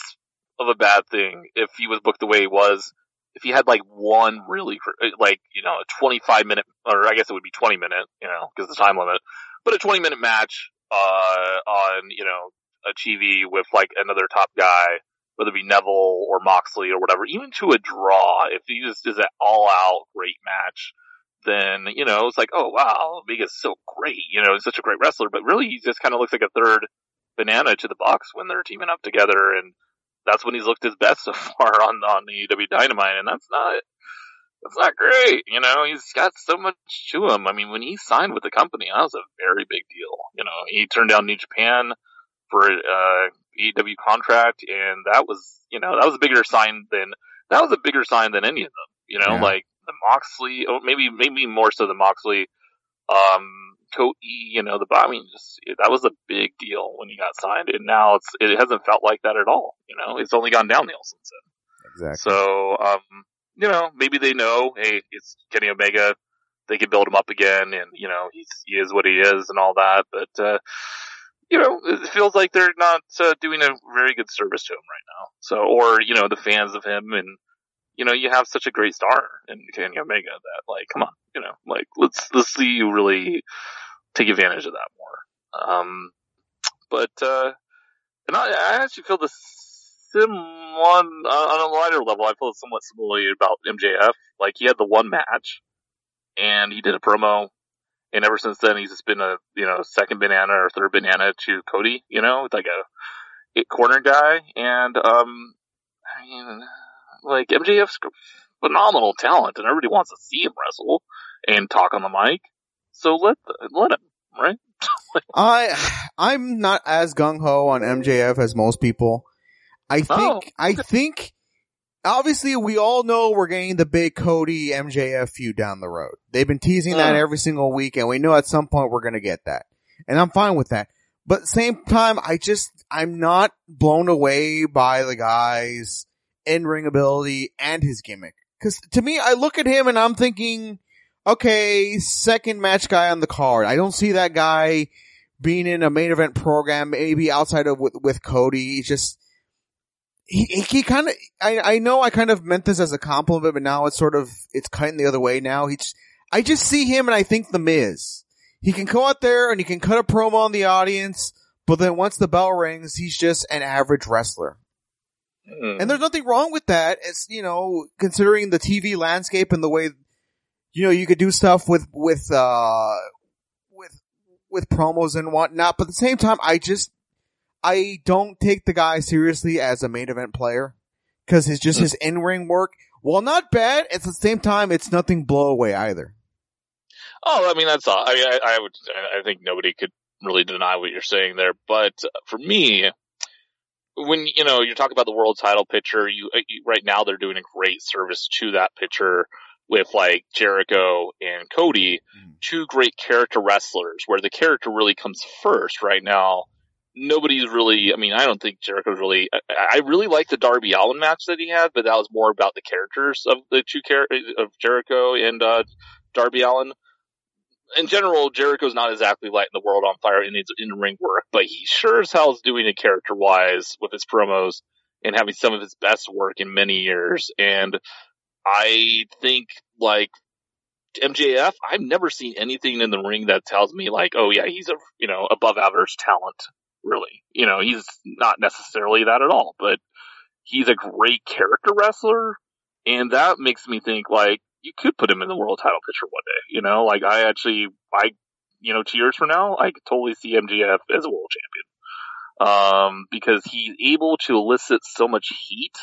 of a bad thing if he was booked the way he was. If he had like one really cr- like you know a 25 minute or I guess it would be 20 minute, you know, because the time limit, but a 20 minute match uh on you know a TV with like another top guy, whether it be Neville or Moxley or whatever, even to a draw. If he just is an all out great match, then, you know, it's like, oh wow, Omega's so great, you know, he's such a great wrestler, but really he just kind of looks like a third banana to the Bucks when they're teaming up together and that's when he's looked his best so far on, on the AEW Dynamite and that's not, that's not great, you know, he's got so much to him. I mean, when he signed with the company, that was a very big deal. You know, he turned down New Japan for, uh, AEW contract and that was, you know, that was a bigger sign than, that was a bigger sign than any of them, you know, Yeah. like the Moxley, or maybe, maybe more so the Moxley, um, Cody, you know, the, I mean, just, that was a big deal when he got signed and now it's, it hasn't felt like that at all, you know, it's only gone downhill since then. Exactly. So, um, you know, maybe they know, hey, it's Kenny Omega. They can build him up again and, you know, he's, he is what he is and all that. But, uh, you know, it feels like they're not uh, doing a very good service to him right now. So, or, you know, the fans of him and, you know, you have such a great star in Kenny Omega that, like, come on, you know, like, let's, let's see you really take advantage of that more. Um, but, uh, and I, I actually feel the sim uh, on a lighter level. I feel somewhat similarly about MJF. Like he had the one match, and he did a promo, and ever since then he's just been a you know second banana or third banana to Cody. You know, like a it corner guy, and um, I mean, like MJF's phenomenal talent, and everybody wants to see him wrestle and talk on the mic. So let let him, right? I I'm not as gung ho on MJF as most people. I think Oh, I think obviously we all know we're getting the big Cody MJF feud down the road. They've been teasing that Mm. every single week and we know at some point we're going to get that. And I'm fine with that. But same time I just I'm not blown away by the guy's in-ring ability and his gimmick. Cuz to me I look at him and I'm thinking okay, second match guy on the card. I don't see that guy being in a main event program, maybe outside of with, with Cody. He's just, he, he, kind of, I, I know I kind of meant this as a compliment, but now it's sort of, it's cutting the other way now. He's, I just see him and I think the Miz. He can go out there and he can cut a promo on the audience, but then once the bell rings, he's just an average wrestler. Hmm. And there's nothing wrong with that. It's, you know, considering the TV landscape and the way, you know, you could do stuff with, with, uh, with, with promos and whatnot. But at the same time, I just, I don't take the guy seriously as a main event player. Cause his, just his in-ring work, while not bad, at the same time, it's nothing blow away either. Oh, I mean that's all. I mean, I, I would. I think nobody could really deny what you're saying there. But for me, when you know you're talking about the world title picture, you, you right now they're doing a great service to that picture with like Jericho and Cody, Mhm. two great character wrestlers where the character really comes first right now. Nobody's really, I mean, I don't think Jericho's really, I, I really like the Darby Allin match that he had, but that was more about the characters of the two char- of Jericho and, uh, Darby Allin. In general, Jericho's not exactly lighting the world on fire in his in ring work, but he sure as hell is doing it character wise with his promos and having some of his best work in many years. And I think like MJF, I've never seen anything in the ring that tells me like, oh yeah, he's a you know above average talent. Really, you know, he's not necessarily that at all, but he's a great character wrestler, and that makes me think like you could put him in the world title picture one day. You know, like I actually, I you know, two years from now, I could totally see MJF as a world champion, um, because he's able to elicit so much heat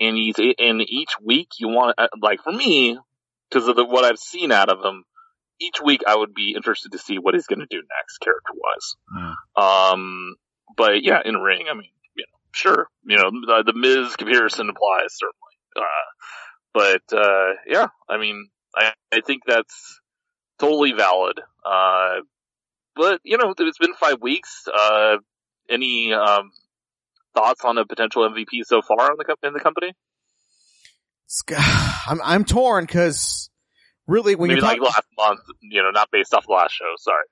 and he's and each week you want uh, like for me because of the, what I've seen out of him each week I would be interested to see what he's going to do next character wise um but yeah in ring I mean you know sure you know the, the Miz comparison applies certainly. Uh but uh yeah I mean I I think that's totally valid. Uh but you know it's been five weeks uh any um thoughts on a potential MVP so far in the co- in the company? It's g- I'm I'm torn because really when Maybe you're like last month, you know, not based off the last show. Sorry.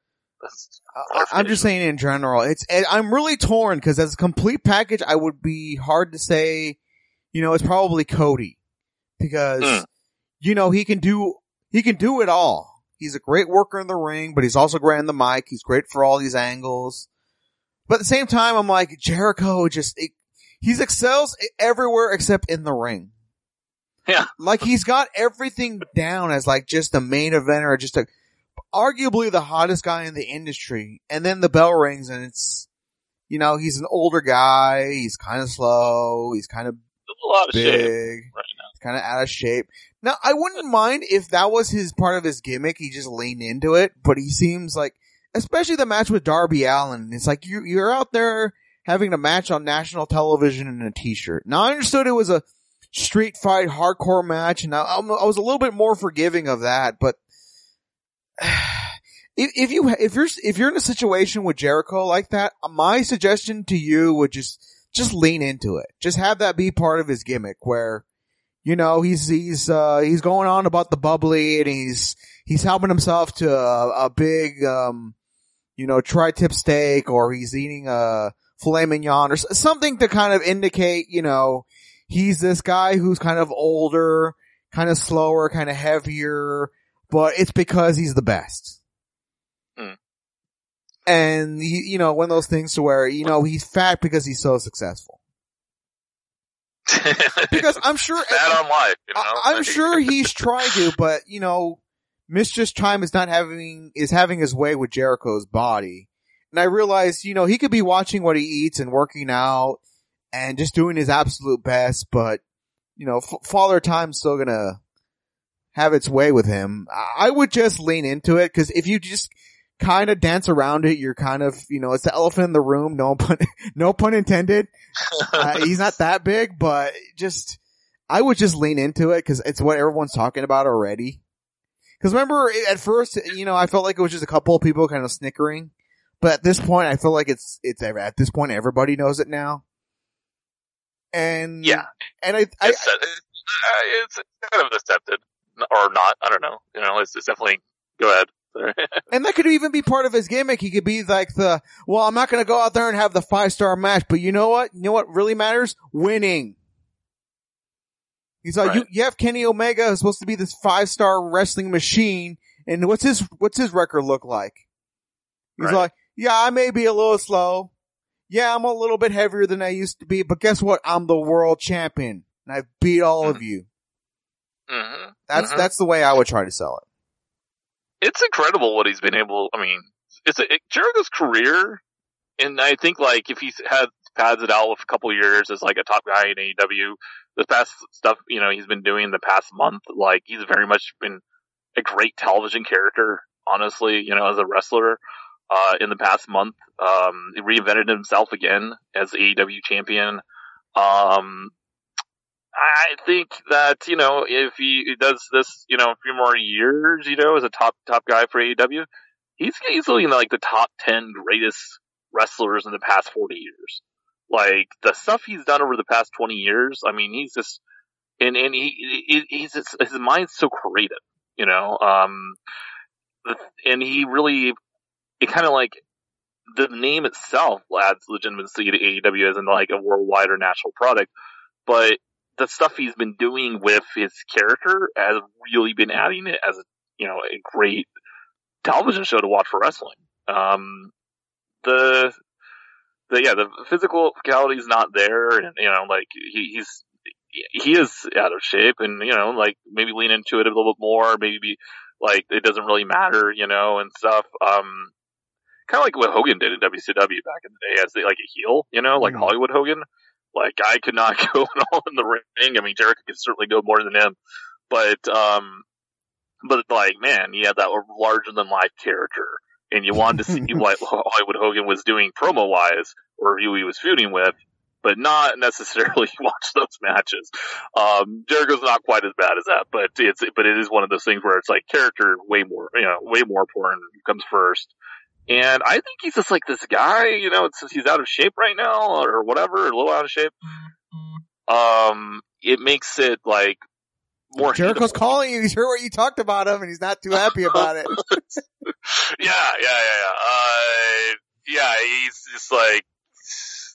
I'm just saying in general, it's I'm really torn because as a complete package, I would be hard to say. You know, it's probably Cody because Mm. you know he can do he can do it all. He's a great worker in the ring, but he's also great in the mic. He's great for all these angles. But at the same time, I'm like Jericho. Just it, he's excels everywhere except in the ring. Yeah. like he's got everything down as like just a main event or just a arguably the hottest guy in the industry. And then the bell rings and it's, you know, he's an older guy. He's kind of slow. He's kind of a lot of shit big. right now. Kind of out of shape. Now, I wouldn't mind if that was his part of his gimmick. He just leaned into it, but he seems like, especially the match with Darby Allin. It's like you, you're out there having a match on national television in a t-shirt. Now I understood it was a street fight hardcore match and I, I'm- was a little bit more forgiving of that, but if, if you, if you're, if you're in a situation with Jericho like that, my suggestion to you would just, just lean into it. Just have that be part of his gimmick where, you know, he's, he's, uh, he's going on about the bubbly and he's, he's helping himself to a, a big, um, you know, tri-tip steak or he's eating a filet mignon or something to kind of indicate, you know, he's this guy who's kind of older, kind of slower, kind of heavier, but it's because he's the best. Hmm. And he, you know, one of those things to where, you know, he's fat because he's so successful. Because I'm sure, Bad on life, you know. I, am sure he's trying to, but you know, Mistress Time is not having is having his way with Jericho's body, and I realize you know he could be watching what he eats and working out and just doing his absolute best, but you know, F- Father Time's still gonna have its way with him. I I would just lean into it because if you just kind of dance around it, you're kind of you know it's the elephant in the room. No pun, no pun intended. Uh, he's not that big, but just I would just lean into it because it's what everyone's talking about already. Because remember, at first, you know, I felt like it was just a couple of people kind of snickering, but at this point, I feel like it's it's at this point everybody knows it now. And yeah, and I, I it's, uh, it's kind of accepted or not. I don't know. You know, it's, it's definitely. Go ahead. and that could even be part of his gimmick. He could be like the, well, I'm not going to go out there and have the five star match, but you know what? You know what really matters? Winning. He's like, Right. you, you have Kenny Omega who's supposed to be this five star wrestling machine. And what's his, what's his record look like? He's Right. like, yeah, I may be a little slow. Yeah, I'm a little bit heavier than I used to be, but guess what? I'm the world champion and I beat all of you. hmm That's, Mhm. that's the way I would try to sell it. It's incredible what he's been able. I mean, it's a, it, Jericho's career, and I think like if he's had pads it out with a couple years as like a top guy in AEW, the past stuff you know he's been doing the past month, like he's very much been a great television character. Honestly, you know, as a wrestler, uh, in the past month, um, he reinvented himself again as AEW champion. Um, I think that you know if he does this, you know, a few more years, you know, as a top top guy for AEW, he's easily in like the top ten greatest wrestlers in the past forty years. Like the stuff he's done over the past twenty years, I mean, he's just and and he, he he's his mind's so creative, you know. Um, and he really it kind of like the name itself adds legitimacy to AEW as in like a worldwide or national product, but the stuff he's been doing with his character has really been adding it as a you know a great television show to watch for wrestling. Um, the the yeah the physical physicality is not there, and you know like he, he's he is out of shape, and you know like maybe lean into it a little bit more, maybe like it doesn't really matter, you know, and stuff. Um, kind of like what Hogan did in WCW back in the day as like a heel, you know, like mm. Hollywood Hogan. Like I could not go at all in the ring. I mean, Jericho could certainly go more than him, but um, but like man, he had that larger than life character, and you wanted to see what Hollywood Hogan was doing promo wise, or who he was feuding with, but not necessarily watch those matches. Um, Jericho's not quite as bad as that, but it's but it is one of those things where it's like character way more, you know, way more important comes first. And I think he's just like this guy, you know, since he's out of shape right now or whatever, a little out of shape. Um, it makes it like more. Jericho's hateable. calling you. He's heard what you talked about him and he's not too happy about it. yeah, yeah, yeah, yeah. Uh, yeah, he's just like,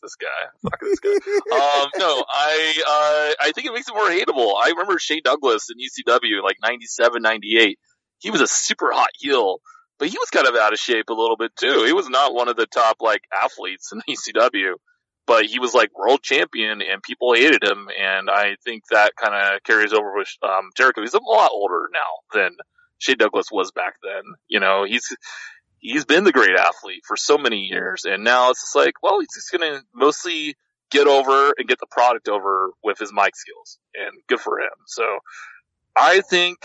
this guy. Fuck this guy. um, no, I, uh, I think it makes it more hateable. I remember Shane Douglas in ECW, like 97, 98. He was a super hot heel but he was kind of out of shape a little bit too. He was not one of the top like athletes in ECW, but he was like world champion and people hated him. And I think that kind of carries over with um, Jericho. He's a lot older now than Shane Douglas was back then. You know, he's he's been the great athlete for so many years, and now it's just like, well, he's just gonna mostly get over and get the product over with his mic skills, and good for him. So I think,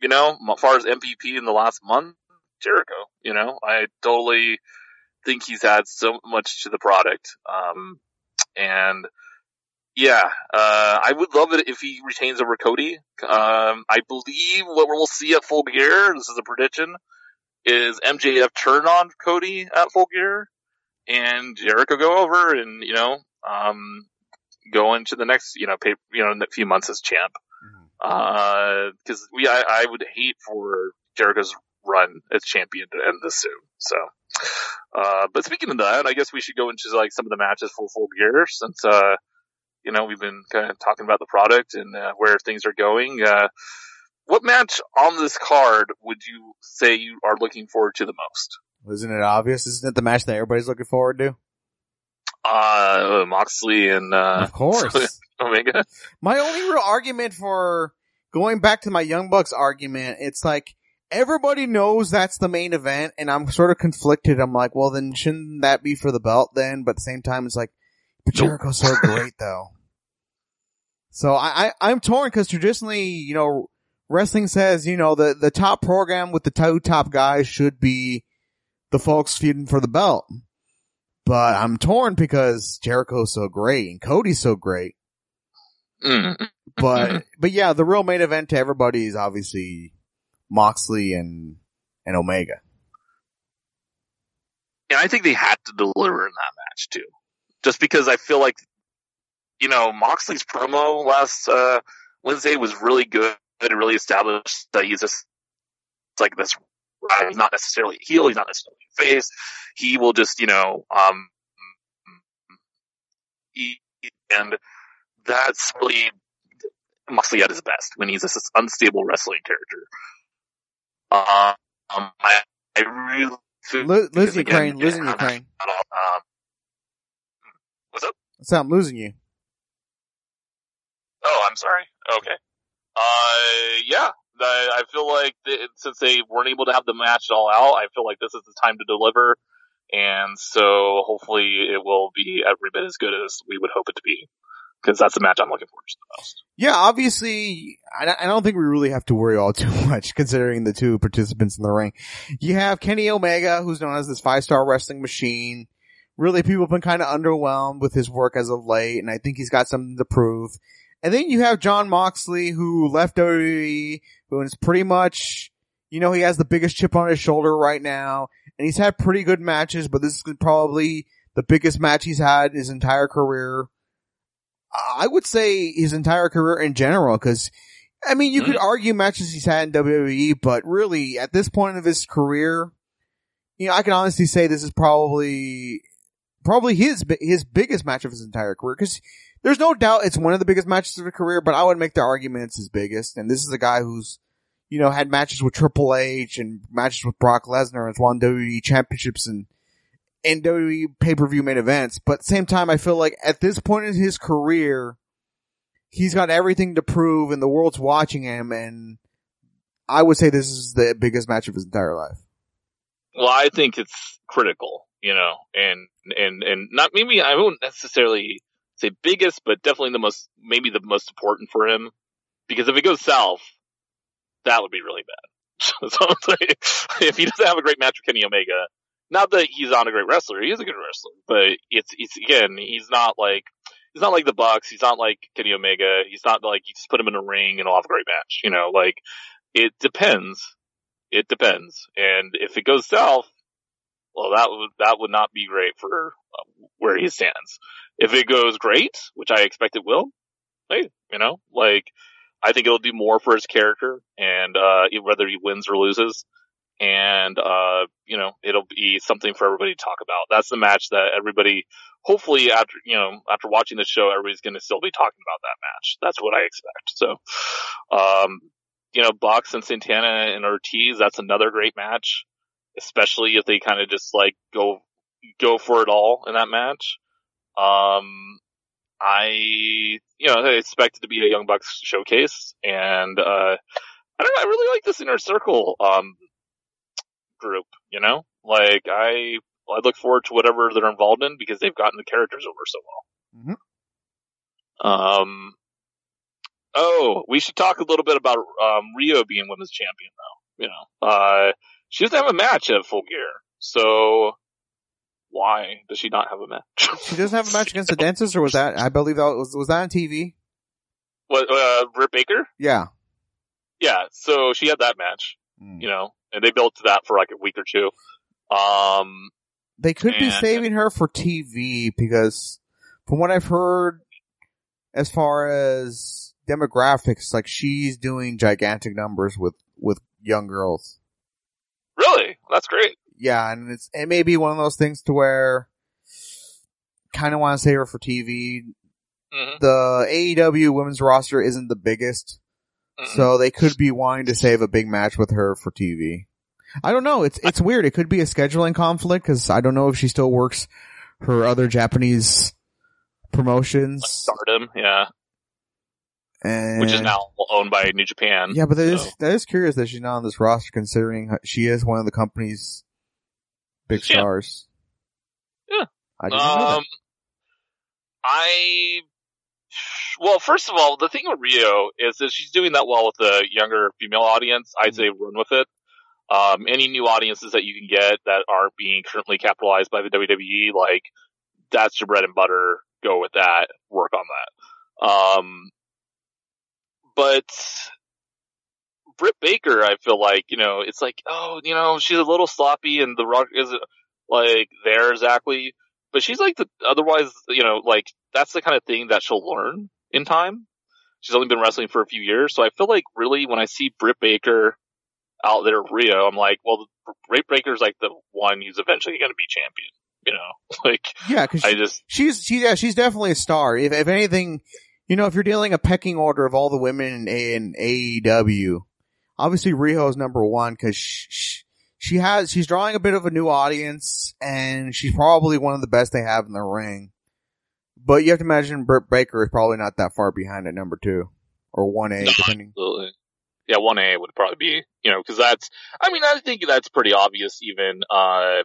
you know, as far as MVP in the last month, Jericho. You know, I totally think he's had so much to the product. Um, and yeah, uh, I would love it if he retains over Cody. Um, I believe what we'll see at Full Gear, this is a prediction, is MJF turn on Cody at Full Gear and Jericho go over and, you know, um, go into the next, you know, pay, you know, a few months as champ. Mm-hmm. Uh, cause we, I, I would hate for Jericho's run as champion to end this soon. So, uh, but speaking of that, I guess we should go into like some of the matches for full gear since, uh, you know, we've been kind of talking about the product and uh, where things are going. Uh, what match on this card would you say you are looking forward to the most? Isn't it obvious? Isn't it the match that everybody's looking forward to? Uh, Moxley and, uh, of course, Omega. My only real argument for going back to my Young Bucks argument, it's like, everybody knows that's the main event and I'm sort of conflicted. I'm like, well then shouldn't that be for the belt then? But at the same time, it's like, but Jericho's so great though. So I, I, am torn because traditionally, you know, wrestling says, you know, the, the top program with the two top guys should be the folks feuding for the belt. But I'm torn because Jericho's so great and Cody's so great. Mm. but, but yeah, the real main event to everybody is obviously Moxley and and Omega. And I think they had to deliver in that match too, just because I feel like you know Moxley's promo last uh, Wednesday was really good. It really established that he's just like this. He's not necessarily a heel. He's not necessarily a face. He will just you know um, he, and that's really Moxley at his best when he's this unstable wrestling character. Um, I, I really Lo- losing Ukraine, again, losing Ukraine. Um, what's up? So I'm losing you. Oh, I'm sorry. Okay. Uh, yeah. I, I feel like since they weren't able to have the match all out, I feel like this is the time to deliver. And so hopefully it will be every bit as good as we would hope it to be because that's the match I'm looking forward to the most. Yeah, obviously, I don't think we really have to worry all too much considering the two participants in the ring. You have Kenny Omega, who's known as this five star wrestling machine. Really, people have been kind of underwhelmed with his work as of late, and I think he's got something to prove. And then you have Jon Moxley who left WWE, who is pretty much, you know, he has the biggest chip on his shoulder right now, and he's had pretty good matches, but this is probably the biggest match he's had his entire career. I would say his entire career in general, because I mean, you could mm-hmm. argue matches he's had in WWE, but really at this point of his career, you know, I can honestly say this is probably probably his his biggest match of his entire career because there's no doubt it's one of the biggest matches of his career, but I would make the argument it's his biggest. And this is a guy who's, you know, had matches with Triple H and matches with Brock Lesnar and has won WWE championships and, and WWE pay-per-view main events. But same time, I feel like at this point in his career, he's got everything to prove and the world's watching him. And I would say this is the biggest match of his entire life. Well, I think it's critical, you know, and, and, and not maybe I won't necessarily say biggest, but definitely the most, maybe the most important for him. Because if it goes south, that would be really bad. so if he doesn't have a great match with Kenny Omega, not that he's not a great wrestler, he is a good wrestler, but it's, it's again, he's not like, he's not like the Bucks, he's not like Kenny Omega, he's not like you just put him in a ring and he'll have a great match, you know, like, it depends. It depends. And if it goes south, well, that would, that would not be great for uh, where he stands. If it goes great, which I expect it will, hey, you know, like, I think it'll do more for his character and, uh, whether he wins or loses. And, uh, you know, it'll be something for everybody to talk about. That's the match that everybody, hopefully after, you know, after watching the show, everybody's going to still be talking about that match. That's what I expect. So, um, you know, Bucks and Santana and Ortiz, that's another great match, especially if they kind of just like go, go for it all in that match. Um, I, you know, I expect it to be a Young Bucks showcase and, uh, I don't know, I really like this inner circle, um, group, you know, like I, I look forward to whatever they're involved in because they've gotten the characters over so well. Mm-hmm. Um, oh, we should talk a little bit about, um, Riho being women's champion though, you know, uh, she doesn't have a match at full gear. So why does she not have a match? she doesn't have a match against the dentist, or was that? I believe that was was that on TV. What uh, Britt Baker? Yeah, yeah. So she had that match, mm. you know, and they built to that for like a week or two. Um, they could and, be saving her for TV because, from what I've heard, as far as demographics, like she's doing gigantic numbers with with young girls. Really, that's great yeah, and it's it may be one of those things to where kind of want to save her for TV. Mm-hmm. The AEW women's roster isn't the biggest, so they could be wanting to save a big match with her for TV. I don't know. It's it's weird. It could be a scheduling conflict because I don't know if she still works her other Japanese promotions. Stardom, yeah. And, Which is now owned by New Japan. Yeah, but that so. is that is curious that she's not on this roster considering she is one of the company's big Yeah. stars. Yeah. I didn't know that. Um, I, well, first of all, the thing with Riho is that she's doing that well with the younger female audience. I'd say run with it. Um, any new audiences that you can get that aren't being currently capitalized by the WWE, like, that's your bread and butter. Go with that. Work on that. Um, but Britt Baker, I feel like, you know, it's like, oh, you know, she's a little sloppy and the rock isn't like there exactly, but she's like the, otherwise, you know, like that's the kind of thing that she'll learn in time. She's only been wrestling for a few years. So I feel like really when I see Britt Baker out there at Riho, I'm like, well, Britt Baker's like the one who's eventually going to be champion, you know, like Yeah, because I just, she's she yeah she's definitely a star. If if anything, you know, if you're dealing a pecking order of all the women in, in AEW, obviously Riho is number one because she, she has she's drawing a bit of a new audience and she's probably one of the best they have in the ring. But you have to imagine Britt Baker is probably not that far behind at number two or one A, No, depending. Absolutely. Yeah, one A would probably be, you know, because that's. I mean, I think that's pretty obvious. Even, uh,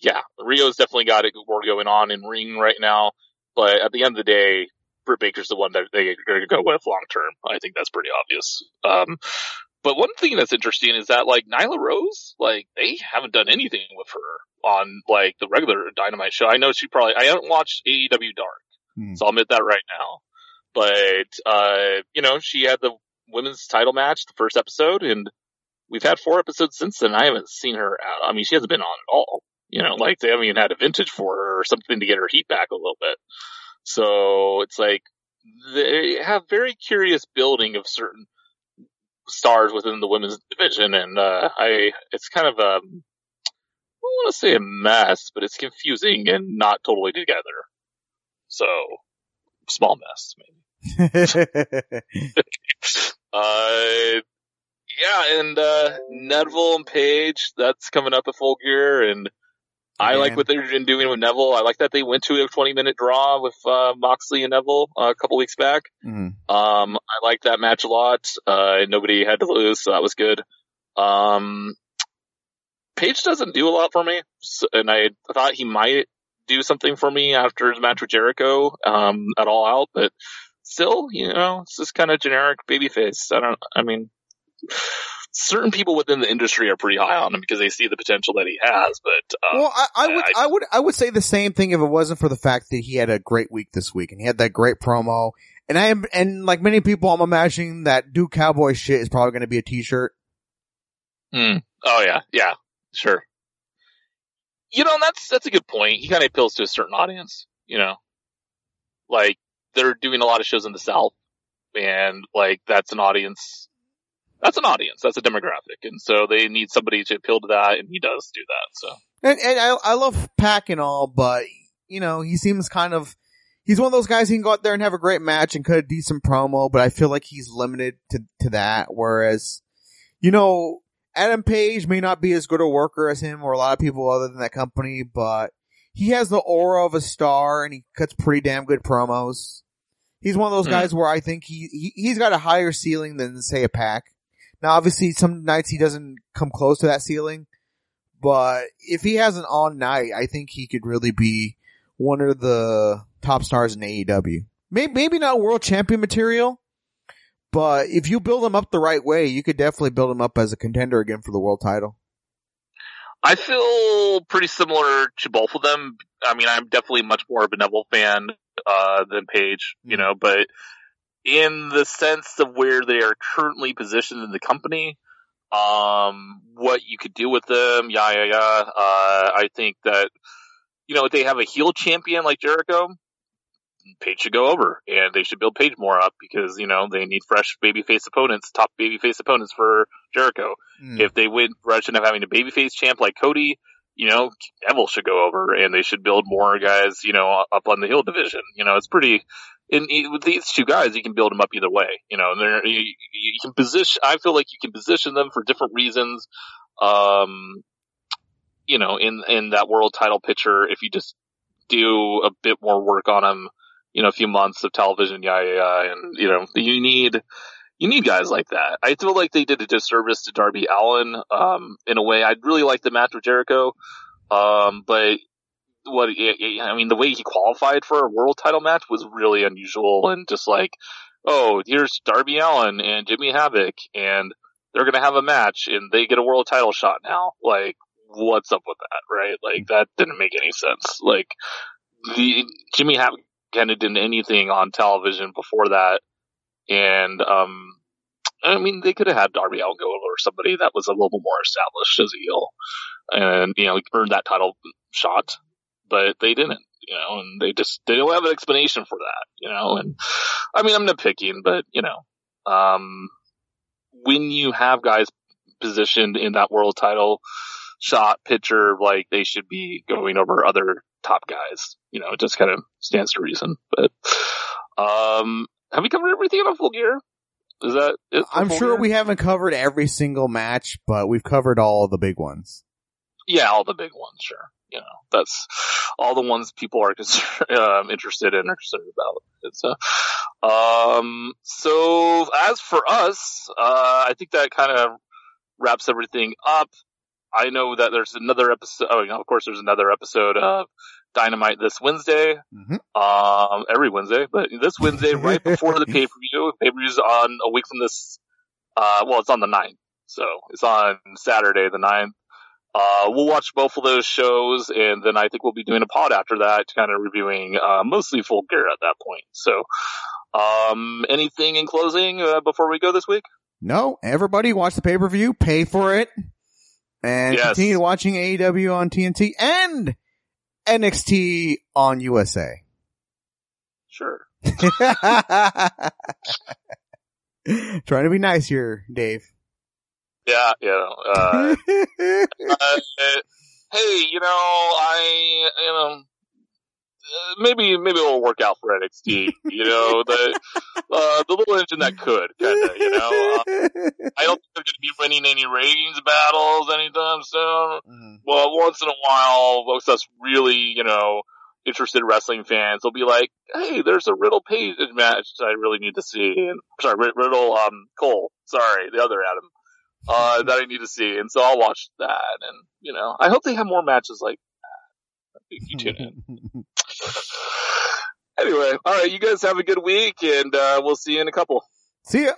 yeah, Riho's definitely got it more going on in ring right now. But at the end of the day, Britt Baker's the one that they're going to go with long term. I think that's pretty obvious. Um, but one thing that's interesting is that like Nyla Rose, like they haven't done anything with her on like the regular Dynamite show. I know she probably I haven't watched AEW Dark, Hmm. so I'll admit that right now. but uh, you know, she had the women's title match, the first episode, and we've had four episodes since then. I haven't seen her out. I mean, she hasn't been on at all. You know, like they haven't even had a vintage for her or something to get her heat back a little bit. So it's like they have very curious building of certain stars within the women's division, and uh, I it's kind of a I don't want to say a mess, but it's confusing and not totally together. So small mess, maybe. uh, yeah, and uh, Neville and Page, that's coming up at Full Gear, and I like what they've been doing with Neville. I like that they went to a 20 minute draw with uh, Moxley and Neville uh, a couple weeks back. Mm-hmm. Um, I like that match a lot. Uh, nobody had to lose, so that was good. Um, Page doesn't do a lot for me, so, and I thought he might do something for me after his match with Jericho um, at All Out, but still, you know, it's just kind of generic babyface. I don't. I mean, certain people within the industry are pretty high on him because they see the potential that he has. But um, well, I, I would, I, I, would, I would say the same thing if it wasn't for the fact that he had a great week this week and he had that great promo. And I am, and like many people, I'm imagining that Duke Cowboy shit is probably going to be a T-shirt. Mm. Oh yeah, yeah, sure. You know, that's that's a good point. He kind of appeals to a certain audience. You know, like they're doing a lot of shows in the South, and like that's an audience that's an audience, that's a demographic, and so they need somebody to appeal to that, and he does do that. So, and, and I, I love Pac and all, but you know, he seems kind of he's one of those guys who can go out there and have a great match and cut a decent promo, but I feel like he's limited to to that. Whereas, you know, Adam Page may not be as good a worker as him or a lot of people other than that company, but he has the aura of a star and he cuts pretty damn good promos. He's one of those mm. guys where I think he, he he's got a higher ceiling than say a Pac. Now, obviously, some nights he doesn't come close to that ceiling, but if he has an on night, I think he could really be one of the top stars in AEW. Maybe, maybe not world champion material, but if you build him up the right way, you could definitely build him up as a contender again for the world title. I feel pretty similar to both of them. I mean, I'm definitely much more of a Neville fan uh, than Page, you mm-hmm. know, but in the sense of where they are currently positioned in the company, um, what you could do with them, yeah, yeah, yeah. Uh, I think that, you know, if they have a heel champion like Jericho, Page should go over and they should build Page more up because, you know, they need fresh babyface opponents, top babyface opponents for Jericho. Mm. If they win rather than having a babyface champ like Cody, you know, Neville should go over and they should build more guys, you know, up on the heel division. You know, it's pretty, in, with these two guys, you can build them up either way. You know, and you, you can position. I feel like you can position them for different reasons. Um, you know, in in that world title picture, if you just do a bit more work on them, you know, a few months of television, yeah, yeah, yeah and you know, you need you need guys like that. I feel like they did a disservice to Darby Allin Um, in a way, I'd really like the match with Jericho. Um, but what I mean, the way he qualified for a world title match was really unusual and just like, oh, here's Darby Allin and Jimmy Havoc and they're going to have a match and they get a world title shot now. Like, what's up with that, right? Like, that didn't make any sense. Like, the Jimmy Havoc hadn't done anything on television before that. And, um, I mean, they could have had Darby Allin go over somebody that was a little more established as a heel and, you know, earned that title shot but they didn't, you know, and they just, they don't have an explanation for that, you know, and I mean, I'm nitpicking, but you know, um, when you have guys positioned in that world title shot picture, like they should be going over other top guys, you know, it just kind of stands to reason, but, um, have we covered everything on full gear? Is that I'm sure we haven't covered every single match, but we've covered all of the big ones. Yeah, all the big ones, sure you know, that's all the ones people are concerned, um, interested in or concerned about. It's, uh, um, so as for us, uh, I think that kind of wraps everything up. I know that there's another episode. Oh, of course, there's another episode of Dynamite this Wednesday. Mm-hmm. Um, every Wednesday, but this Wednesday, right before the pay per view. Pay per view's on a week from this. Uh, well, it's on the 9th. So it's on Saturday, the 9th. Uh, we'll watch both of those shows, and then I think we'll be doing a pod after that, kind of reviewing uh, mostly Full Gear at that point. So, Um, anything in closing uh, before we go this week? No, everybody watch the pay per view, pay for it, and Yes. continue watching AEW on TNT and NXT on USA. Sure. Trying to be nice here, Dave. Yeah, yeah. Uh, uh, hey, you know, I, you know, uh, maybe maybe it'll work out for NXT. You know, the uh, the little engine that could, kind of. You know, uh, I don't think they're going to be winning any ratings battles anytime soon. Mhm. Well, once in a while, most us really, you know, interested wrestling fans will be like, "Hey, there's a Riddle Page match that I really need to see." And sorry, Rid- Riddle um Cole. Sorry, the other Adam. Uh, that I need to see, and so I'll watch that. And you know, I hope they have more matches like that. If you tune in. Anyway, all right, you guys have a good week, and uh, we'll see you in a couple. See ya.